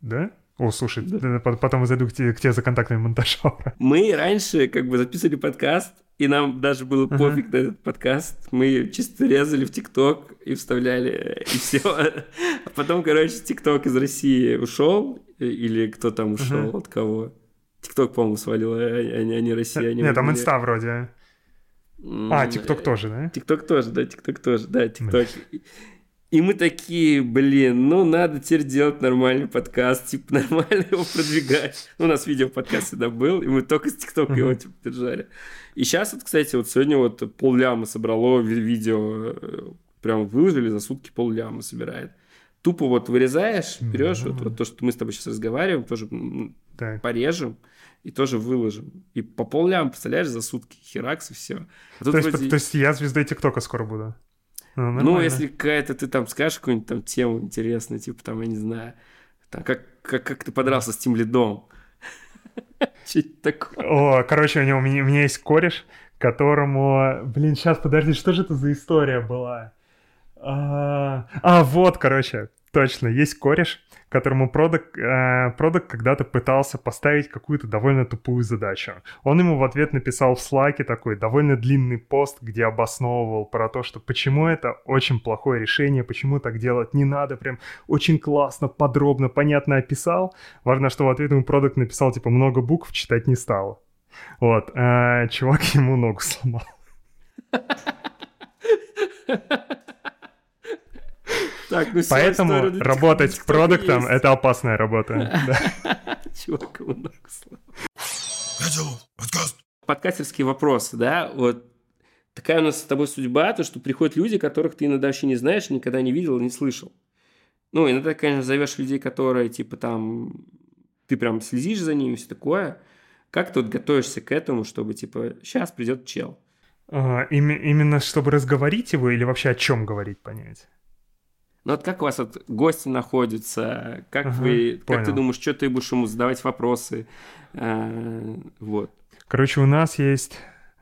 Да? О, слушай, да. потом зайду к тебе, к тебе за контактами монтажера. Мы раньше как бы записывали подкаст, и нам даже было ага. пофиг на этот подкаст. Мы чисто резали в ТикТок и вставляли, и все. А потом, короче, ТикТок из России ушел, или кто там ушел, ага. от кого? ТикТок, по-моему, свалил, а, а не, а не Россия. Они Нет, там инста вроде. А, ТикТок тоже, да? ТикТок тоже, да, ТикТок тоже, да, ТикТок. И мы такие, блин, ну надо теперь делать нормальный подкаст, типа нормально его продвигать. Ну, у нас видео подкаст всегда был, и мы только с ТикТока его типа держали. И сейчас вот, кстати, вот сегодня вот полляма собрало видео, э, прям выложили за сутки полляма собирает. Тупо вот вырезаешь, берешь вот, вот то, что мы с тобой сейчас разговариваем, тоже так. порежем и тоже выложим. И по полляма, представляешь, за сутки херакс и все. А то, есть, вроде... то есть я звездой ТикТока скоро буду? Ну, ну, если какая-то ты там скажешь какую-нибудь там тему интересную, типа там, я не знаю, там, как, как, как ты подрался с тем лидом. Что такое? О, короче, у, него, у, меня, у меня есть кореш, которому... Блин, сейчас, подожди, что же это за история была? А, а вот, короче, точно, есть кореш, которому продак, э, продак когда-то пытался поставить какую-то довольно тупую задачу. Он ему в ответ написал в слайке такой довольно длинный пост, где обосновывал про то, что почему это очень плохое решение, почему так делать не надо, прям очень классно, подробно, понятно описал. Важно, что в ответ ему продукт написал типа много букв, читать не стал. Вот, э, чувак ему ногу сломал. Так, ну Поэтому работать продуктом — это опасная работа. Чувак, Подкастерский вопрос, да, вот такая у нас с тобой судьба, то, что приходят люди, которых ты иногда вообще не знаешь, никогда не видел, не слышал. Ну, иногда, конечно, зовешь людей, которые, типа, там, ты прям следишь за ними, все такое. Как ты вот готовишься к этому, чтобы, типа, сейчас придет чел? А, именно чтобы разговорить его или вообще о чем говорить, понять? Ну вот как у вас вот гости находятся, как ага, вы, понял. как ты думаешь, что ты будешь ему задавать вопросы, а, вот. Короче, у нас есть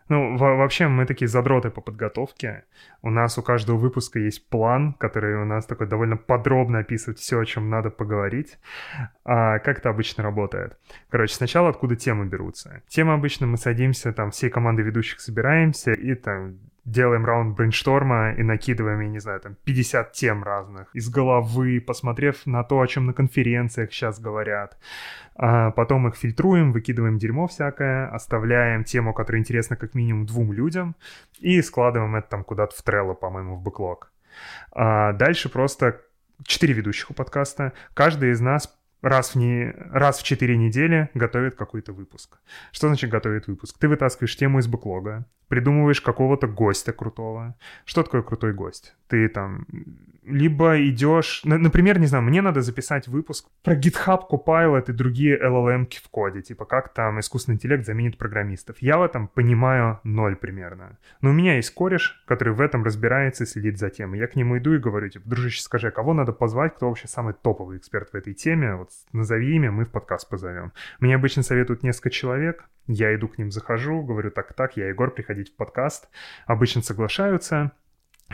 Ну, вообще мы такие задроты по подготовке. У нас у каждого выпуска есть план, который у нас такой довольно подробно описывает все, о чем надо поговорить. А как это обычно работает? Короче, сначала откуда темы берутся. Темы обычно мы садимся, там всей командой ведущих собираемся и там делаем раунд брейншторма и накидываем, я не знаю, там 50 тем разных из головы, посмотрев на то, о чем на конференциях сейчас говорят. А потом их фильтруем, выкидываем дерьмо всякое, оставляем тему, которая интересна как минимум двум людям, и складываем это там куда-то в Trello, по-моему, в бэклог. А дальше просто четыре ведущих у подкаста. Каждый из нас раз в, не... раз в 4 недели готовит какой-то выпуск. Что значит готовит выпуск? Ты вытаскиваешь тему из бэклога, придумываешь какого-то гостя крутого. Что такое крутой гость? Ты там либо идешь... Например, не знаю, мне надо записать выпуск про GitHub Copilot и другие LLM в коде, типа как там искусственный интеллект заменит программистов. Я в этом понимаю ноль примерно. Но у меня есть кореш, который в этом разбирается и следит за темой. Я к нему иду и говорю, типа, дружище, скажи, а кого надо позвать, кто вообще самый топовый эксперт в этой теме? Вот назови имя, мы в подкаст позовем. Мне обычно советуют несколько человек, я иду к ним, захожу, говорю, так-так, я Егор, приходить в подкаст. Обычно соглашаются,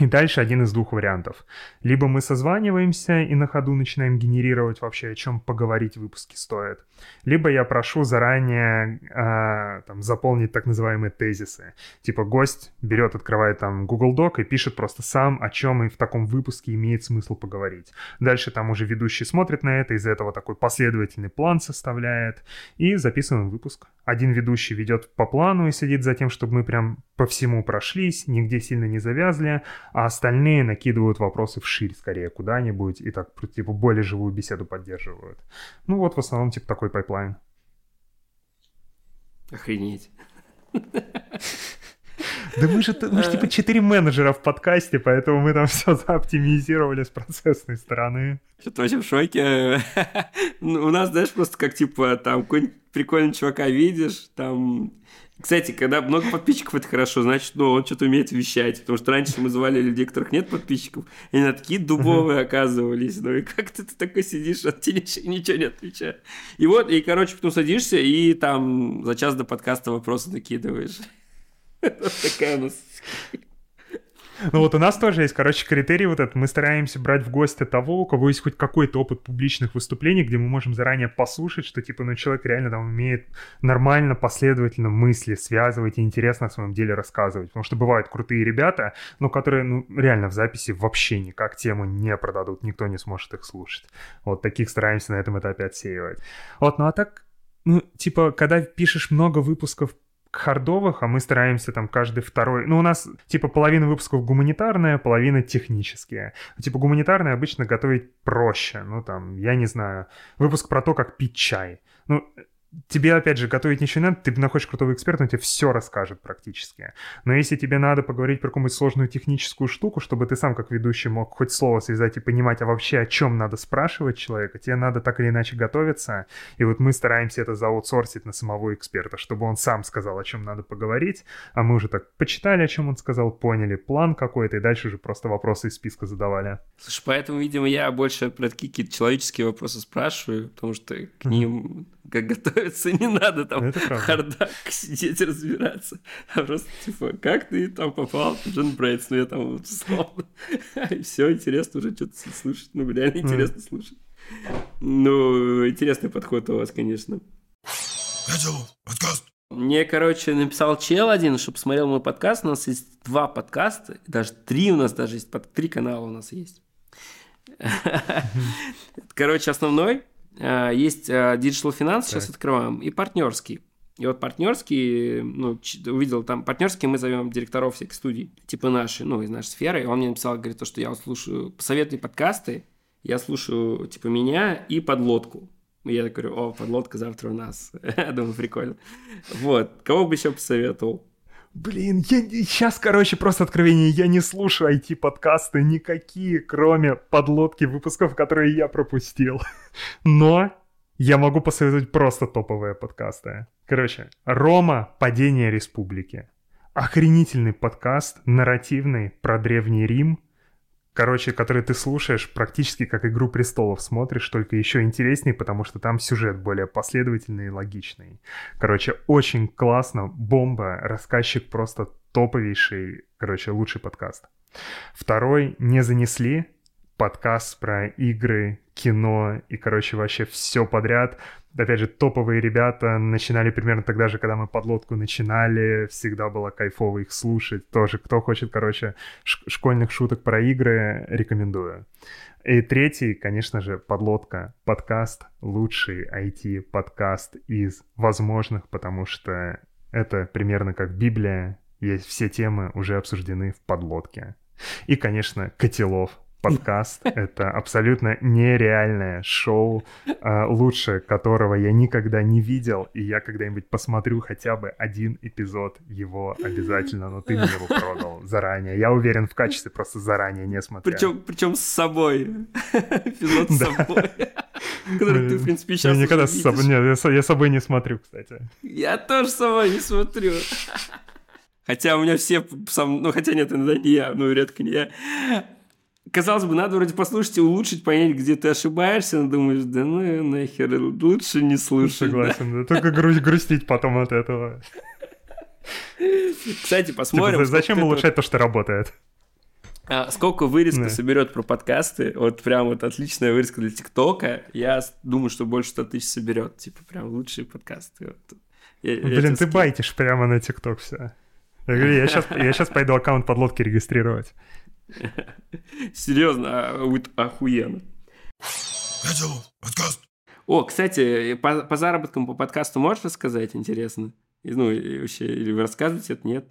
и дальше один из двух вариантов. Либо мы созваниваемся и на ходу начинаем генерировать вообще, о чем поговорить в выпуске стоит. Либо я прошу заранее э, там, заполнить так называемые тезисы. Типа гость берет, открывает там Google Doc и пишет просто сам, о чем и в таком выпуске имеет смысл поговорить. Дальше там уже ведущий смотрит на это, из этого такой последовательный план составляет и записываем выпуск. Один ведущий ведет по плану и следит за тем, чтобы мы прям по всему прошлись, нигде сильно не завязли, а остальные накидывают вопросы вширь скорее куда-нибудь и так типа более живую беседу поддерживают. Ну вот в основном типа такой пайплайн. Охренеть. Да мы же, мы же типа четыре менеджера в подкасте, поэтому мы там все заоптимизировали с процессной стороны. Что-то вообще в шоке. Ну, у нас, знаешь, просто как типа там какой-нибудь прикольный чувака видишь, там кстати, когда много подписчиков, это хорошо, значит, ну, он что-то умеет вещать. Потому что раньше мы звали людей, которых нет подписчиков, и они такие дубовые оказывались. Ну и как ты, ты такой сидишь, оттянешь и ничего не отвечаешь. И вот, и, короче, потом садишься, и там за час до подкаста вопросы накидываешь. Такая у нас ну вот у нас тоже есть, короче, критерий вот этот. Мы стараемся брать в гости того, у кого есть хоть какой-то опыт публичных выступлений, где мы можем заранее послушать, что типа, ну человек реально там умеет нормально, последовательно мысли связывать и интересно о своем деле рассказывать. Потому что бывают крутые ребята, но которые, ну, реально в записи вообще никак тему не продадут, никто не сможет их слушать. Вот таких стараемся на этом этапе отсеивать. Вот, ну а так, ну, типа, когда пишешь много выпусков хардовых, а мы стараемся там каждый второй... Ну, у нас типа половина выпусков гуманитарная, половина технические. Типа гуманитарные обычно готовить проще. Ну, там, я не знаю, выпуск про то, как пить чай. Ну, тебе, опять же, готовить ничего не надо, ты находишь крутого эксперта, он тебе все расскажет практически. Но если тебе надо поговорить про какую-нибудь сложную техническую штуку, чтобы ты сам как ведущий мог хоть слово связать и понимать, а вообще о чем надо спрашивать человека, тебе надо так или иначе готовиться. И вот мы стараемся это заутсорсить на самого эксперта, чтобы он сам сказал, о чем надо поговорить, а мы уже так почитали, о чем он сказал, поняли план какой-то, и дальше уже просто вопросы из списка задавали. Слушай, поэтому, видимо, я больше про такие какие-то человеческие вопросы спрашиваю, потому что к ним как готовиться, не надо там хардак сидеть разбираться. А просто, типа, как ты там попал в Джон Брейдс? Ну, я там вот условно. И все, интересно уже что-то слушать. Ну, реально интересно слушать. Ну, интересный подход у вас, конечно. подкаст. Мне, короче, написал чел один, чтобы смотрел мой подкаст. У нас есть два подкаста, даже три у нас даже есть, три канала у нас есть. Короче, основной есть э, Digital Finance, сейчас открываем, и партнерский. И вот партнерский, ну, увидел там, партнерский мы зовем директоров всех студий, типа наши, ну, из нашей сферы. И он мне написал, говорит, то, что я вот слушаю, посоветуй подкасты, я слушаю, типа, меня и подлодку. И я говорю, о, подлодка завтра у нас. Думаю, прикольно. Вот. Кого бы еще посоветовал? Блин, я сейчас, короче, просто откровение, я не слушаю IT-подкасты никакие, кроме подлодки выпусков, которые я пропустил. Но я могу посоветовать просто топовые подкасты. Короче, Рома «Падение республики». Охренительный подкаст, нарративный, про Древний Рим, короче, который ты слушаешь практически как «Игру престолов» смотришь, только еще интереснее, потому что там сюжет более последовательный и логичный. Короче, очень классно, бомба, рассказчик просто топовейший, короче, лучший подкаст. Второй «Не занесли», подкаст про игры, кино и, короче, вообще все подряд. Опять же, топовые ребята начинали примерно тогда же, когда мы подлодку начинали. Всегда было кайфово их слушать. Тоже, кто хочет, короче, школьных шуток про игры, рекомендую. И третий, конечно же, подлодка. Подкаст, лучший IT-подкаст из возможных, потому что это примерно как Библия. Есть все темы уже обсуждены в подлодке. И, конечно, Котелов, подкаст. Это абсолютно нереальное шоу, а, лучше которого я никогда не видел, и я когда-нибудь посмотрю хотя бы один эпизод его обязательно, но ты мне его продал заранее. Я уверен в качестве, просто заранее не смотрел. Причем, причем с собой. Эпизод с собой. Который ты, в принципе, сейчас Я никогда с собой... Нет, я с собой не смотрю, кстати. Я тоже с собой не смотрю. Хотя у меня все сам, ну хотя нет, иногда не я, ну редко не я казалось бы, надо вроде послушать и улучшить, понять, где ты ошибаешься, но думаешь, да ну нахер, лучше не слушать. Согласен, да. да. Только гру- грустить потом от этого. Кстати, посмотрим. Типа, зачем улучшать то, что работает? А, сколько вырезка да. соберет про подкасты? Вот прям вот отличная вырезка для ТикТока. Я думаю, что больше 100 тысяч соберет. Типа прям лучшие подкасты. Вот. Я, Блин, я ты байтишь прямо на ТикТок все. Я говорю, я сейчас, я сейчас пойду аккаунт подлодки регистрировать. Серьезно, а, охуенно. О, кстати, по, по заработкам по подкасту можешь рассказать, интересно? Ну, вообще, или вы рассказываете это, нет?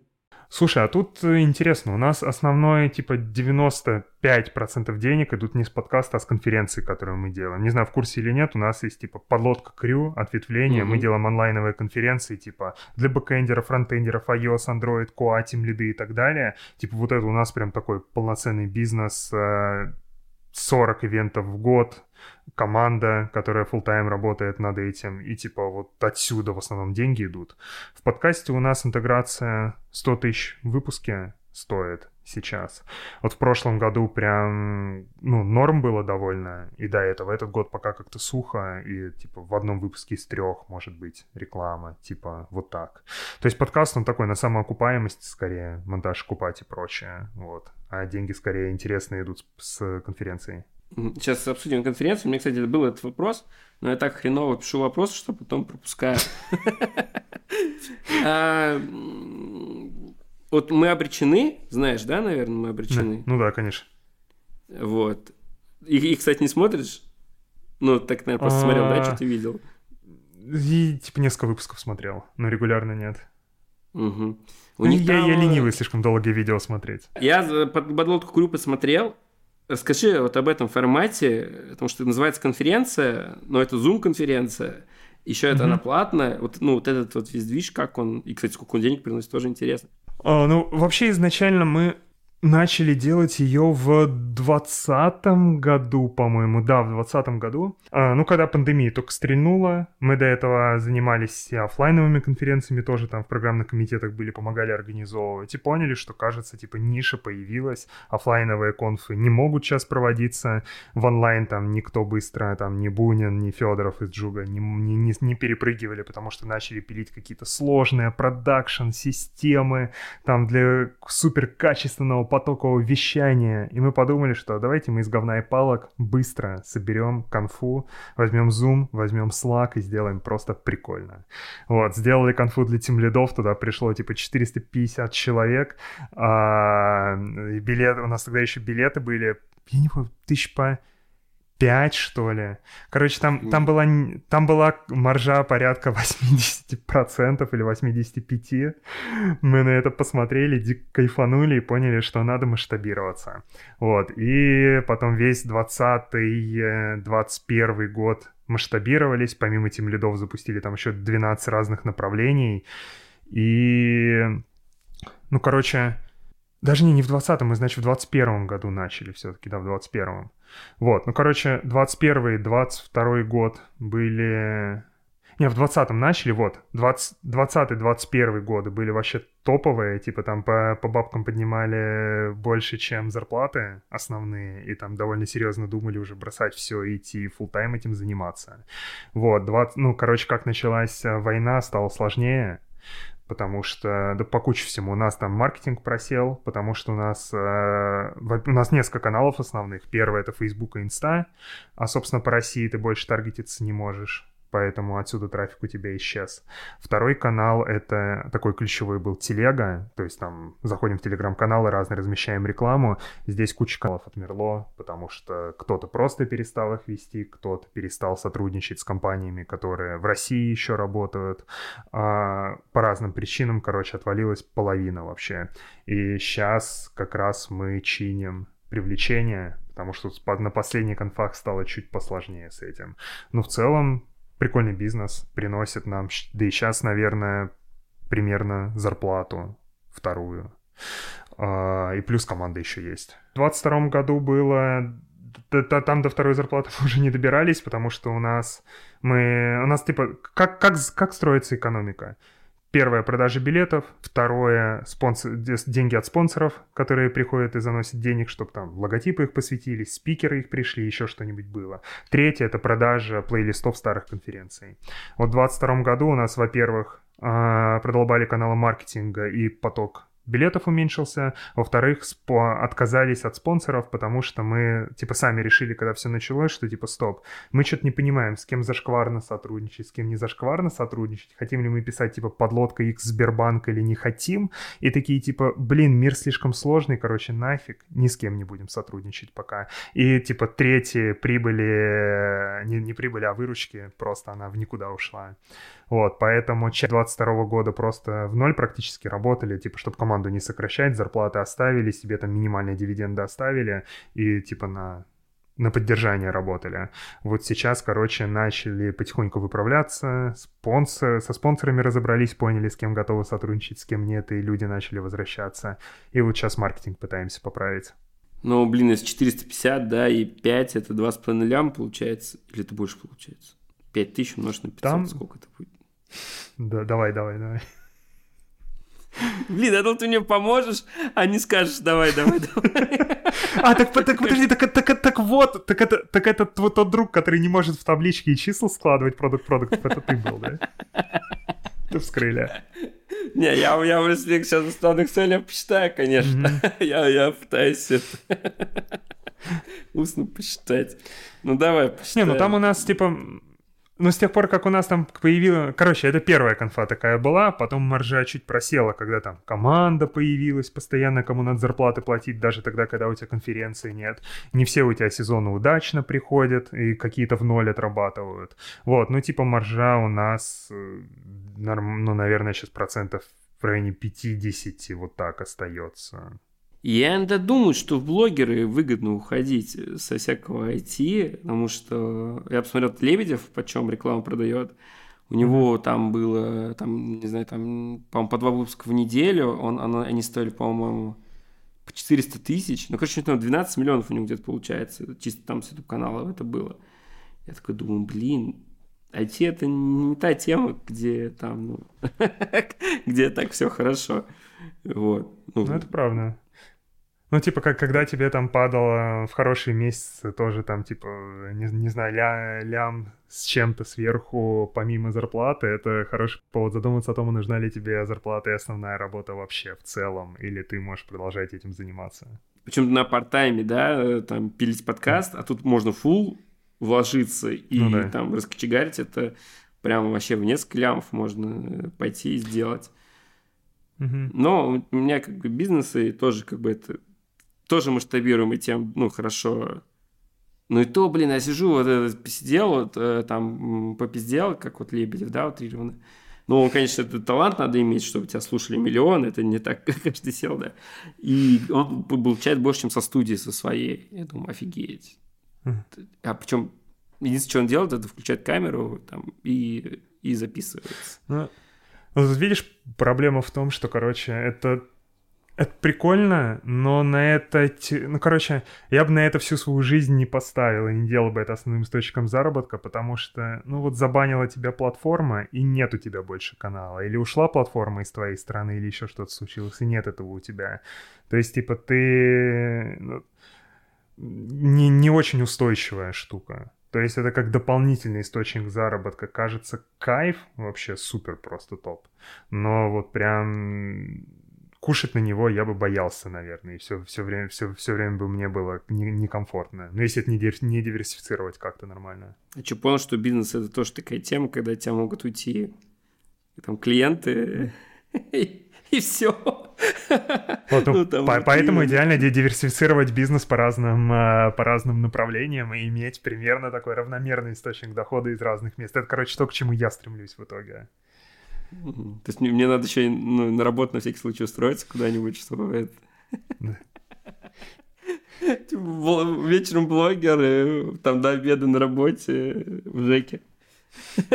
Слушай, а тут интересно, у нас основное, типа, 95% денег идут не с подкаста, а с конференции, которую мы делаем. Не знаю, в курсе или нет, у нас есть, типа, Подлодка Crew, ответвление, mm-hmm. мы делаем онлайновые конференции, типа, для бэкэндеров, фронтендеров, iOS, Android, QA, тимлиды и так далее. Типа, вот это у нас прям такой полноценный бизнес, 40 э, ивентов в год, команда, которая full тайм работает над этим, и типа вот отсюда в основном деньги идут. В подкасте у нас интеграция 100 тысяч в выпуске стоит сейчас. Вот в прошлом году прям, ну, норм было довольно, и до этого этот год пока как-то сухо, и, типа, в одном выпуске из трех, может быть, реклама, типа, вот так. То есть подкаст, он такой на самоокупаемость, скорее, монтаж купать и прочее, вот. А деньги, скорее, интересные идут с, конференцией. Сейчас обсудим конференцию. Мне, кстати, был этот вопрос, но я так хреново пишу вопрос, что потом пропускаю. А, вот мы обречены, знаешь, да, наверное, мы обречены? Ну да, конечно. Вот. И, кстати, не смотришь? Ну, так, наверное, просто смотрел, да, что ты видел? И, типа, несколько выпусков смотрел, но регулярно нет. Угу. У них я, там... я ленивый слишком долгие видео смотреть. Я под подлодку Крю посмотрел, Расскажи вот об этом формате, потому что называется конференция, но это Zoom-конференция, еще это mm-hmm. она платная. Вот, ну, вот этот вот весь движ, как он, и, кстати, сколько он денег приносит, тоже интересно. А, ну, вообще изначально мы начали делать ее в двадцатом году, по-моему, да, в двадцатом году. А, ну, когда пандемия только стрельнула, мы до этого занимались офлайновыми конференциями, тоже там в программных комитетах были, помогали организовывать, и поняли, что, кажется, типа ниша появилась, офлайновые конфы не могут сейчас проводиться, в онлайн там никто быстро, там ни Бунин, ни Федоров из Джуга не, не, не, не перепрыгивали, потому что начали пилить какие-то сложные продакшн-системы, там для супер качественного потокового вещания, и мы подумали, что давайте мы из говна и палок быстро соберем конфу, возьмем Zoom, возьмем Slack и сделаем просто прикольно. Вот, сделали конфу для тем лидов, туда пришло типа 450 человек, а, билет, у нас тогда еще билеты были, я не помню, тысяч по 5, что ли. Короче, там, там, была, там была маржа порядка 80% или 85%. Мы на это посмотрели, дико кайфанули и поняли, что надо масштабироваться. Вот. И потом весь 20-21 э, год масштабировались. Помимо тем лидов запустили там еще 12 разных направлений. И, ну, короче, даже не, не в 20-м, мы, значит, в 21 году начали все-таки, да, в 21-м. Вот, ну, короче, 21 22 год были... Не, в 20-м начали, вот. 20-21 годы были вообще топовые, типа там по, по бабкам поднимали больше, чем зарплаты основные, и там довольно серьезно думали уже бросать все и идти full тайм этим заниматься. Вот, 20, ну, короче, как началась война, стало сложнее, потому что, да по куче всему, у нас там маркетинг просел, потому что у нас, э, у нас несколько каналов основных. Первый — это Facebook и Insta, а, собственно, по России ты больше таргетиться не можешь поэтому отсюда трафик у тебя исчез. Второй канал — это такой ключевой был телега, то есть там заходим в телеграм-каналы, разные размещаем рекламу. Здесь куча каналов отмерло, потому что кто-то просто перестал их вести, кто-то перестал сотрудничать с компаниями, которые в России еще работают. А по разным причинам, короче, отвалилась половина вообще. И сейчас как раз мы чиним привлечение, потому что на последний конфах стало чуть посложнее с этим. Но в целом прикольный бизнес, приносит нам, да и сейчас, наверное, примерно зарплату вторую. А, и плюс команда еще есть. В 22 году было там до второй зарплаты мы уже не добирались, потому что у нас мы у нас типа как как как строится экономика? Первое — продажа билетов. Второе — деньги от спонсоров, которые приходят и заносят денег, чтобы там логотипы их посвятились, спикеры их пришли, еще что-нибудь было. Третье — это продажа плейлистов старых конференций. Вот в 2022 году у нас, во-первых, а, продолбали каналы маркетинга и поток билетов уменьшился, во-вторых, отказались от спонсоров, потому что мы, типа, сами решили, когда все началось, что, типа, стоп, мы что-то не понимаем, с кем зашкварно сотрудничать, с кем не зашкварно сотрудничать, хотим ли мы писать, типа, подлодка X Сбербанк или не хотим, и такие, типа, блин, мир слишком сложный, короче, нафиг, ни с кем не будем сотрудничать пока. И, типа, третьи прибыли, не, не прибыли, а выручки, просто она в никуда ушла. Вот, поэтому часть 22 года просто в ноль практически работали, типа, чтобы команду не сокращать, зарплаты оставили, себе там минимальные дивиденды оставили и, типа, на на поддержание работали. Вот сейчас, короче, начали потихоньку выправляться, спонсор, со спонсорами разобрались, поняли, с кем готовы сотрудничать, с кем нет, и люди начали возвращаться. И вот сейчас маркетинг пытаемся поправить. Ну, блин, из 450, да, и 5 это 2,5 лям получается, или это больше получается? 5 тысяч умножить на 500, Там... сколько это будет? Да, давай, давай, давай. Блин, а тут ты мне поможешь, а не скажешь, давай, давай, давай. А, так, так подожди, так, так, так вот, так это, так это вот тот друг, который не может в табличке и числа складывать продукт продуктов, это ты был, да? Ты вскрыли. Не, я, я если сейчас в Excel посчитаю, конечно. Mm-hmm. я, я пытаюсь это устно посчитать. Ну давай посчитаем. Не, ну там у нас типа но с тех пор, как у нас там появилась... Короче, это первая конфа такая была, потом маржа чуть просела, когда там команда появилась постоянно, кому надо зарплаты платить, даже тогда, когда у тебя конференции нет. Не все у тебя сезоны удачно приходят и какие-то в ноль отрабатывают. Вот, ну типа маржа у нас, э, ну, наверное, сейчас процентов в районе 50 вот так остается. Я иногда думаю, что в блогеры выгодно уходить со всякого IT, потому что я посмотрел Лебедев, почем рекламу продает. У него там было, там, не знаю, там, по-моему, по два выпуска в неделю, он, он, они стоили, по-моему, по 400 тысяч. Ну, короче, там 12 миллионов у него где-то получается, чисто там с YouTube канала это было. Я такой думаю, блин, IT это не та тема, где там, ну, где так все хорошо. Вот. Ну, ну это правда. Ну, типа, как когда тебе там падало в хорошие месяцы, тоже там, типа, не, не знаю, ля, лям с чем-то сверху, помимо зарплаты, это хороший повод задуматься о том, нужна ли тебе зарплата и основная работа вообще в целом, или ты можешь продолжать этим заниматься. Причем на парт-тайме, да, там, пилить подкаст, а тут можно full вложиться и ну, да. там раскочегарить, это прямо вообще в несколько лямов можно пойти и сделать. Угу. Но у меня как бы бизнесы тоже как бы это тоже масштабируем и тем, ну, хорошо. Ну и то, блин, я сижу, вот этот посидел, вот э, там попиздел, как вот Лебедев, да, утрированно. Ну, он, конечно, это талант надо иметь, чтобы тебя слушали миллион, это не так, как каждый сел, да. И он получает больше, чем со студии, со своей. Я думаю, офигеть. А причем единственное, что он делает, это включает камеру там, и, и записывается. Ну, вот видишь, проблема в том, что, короче, это Это прикольно, но на это... Ну, короче, я бы на это всю свою жизнь не поставил и не делал бы это основным источником заработка, потому что, ну, вот забанила тебя платформа, и нет у тебя больше канала. Или ушла платформа из твоей страны, или еще что-то случилось, и нет этого у тебя. То есть, типа, ты... Ну, не, не очень устойчивая штука. То есть это как дополнительный источник заработка. Кажется, кайф вообще супер просто топ. Но вот прям кушать на него я бы боялся, наверное, и все, все, время, все, все время бы мне было некомфортно. Не Но если это не, не диверсифицировать как-то нормально. А что, понял, что бизнес — это тоже такая тема, когда тебя могут уйти там клиенты и все. Вот, ну, ну, там, по, поэтому идеально диверсифицировать бизнес по разным, а, по разным направлениям и иметь примерно такой равномерный источник дохода из разных мест. Это, короче, то, к чему я стремлюсь в итоге. То есть мне, мне надо еще ну, на работу на всякий случай устроиться куда-нибудь, чтобы это... Типа, вечером блогер, там до обеда на работе в ЖЭКе.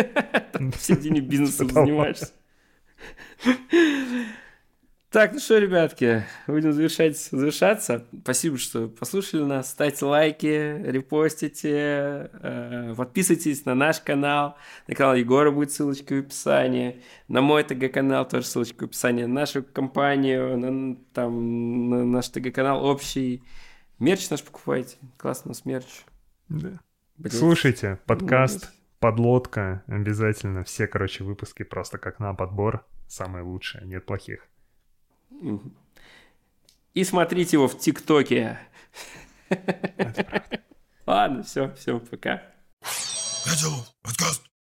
В середине бизнеса занимаешься. Так, ну что, ребятки, будем завершать, завершаться. Спасибо, что послушали нас. Ставьте лайки, репостите, э, подписывайтесь на наш канал. На канал Егора будет ссылочка в описании. На мой ТГ-канал тоже ссылочка в описании. На нашу компанию, на, там, на наш ТГ-канал общий. Мерч наш покупайте. Классно у нас мерч. Да. Блин. Слушайте, подкаст Молодец. «Подлодка» обязательно. Все, короче, выпуски просто как на подбор. Самые лучшие, нет плохих. И смотрите его в ТикТоке. Ладно, все, все, пока. Подкаст.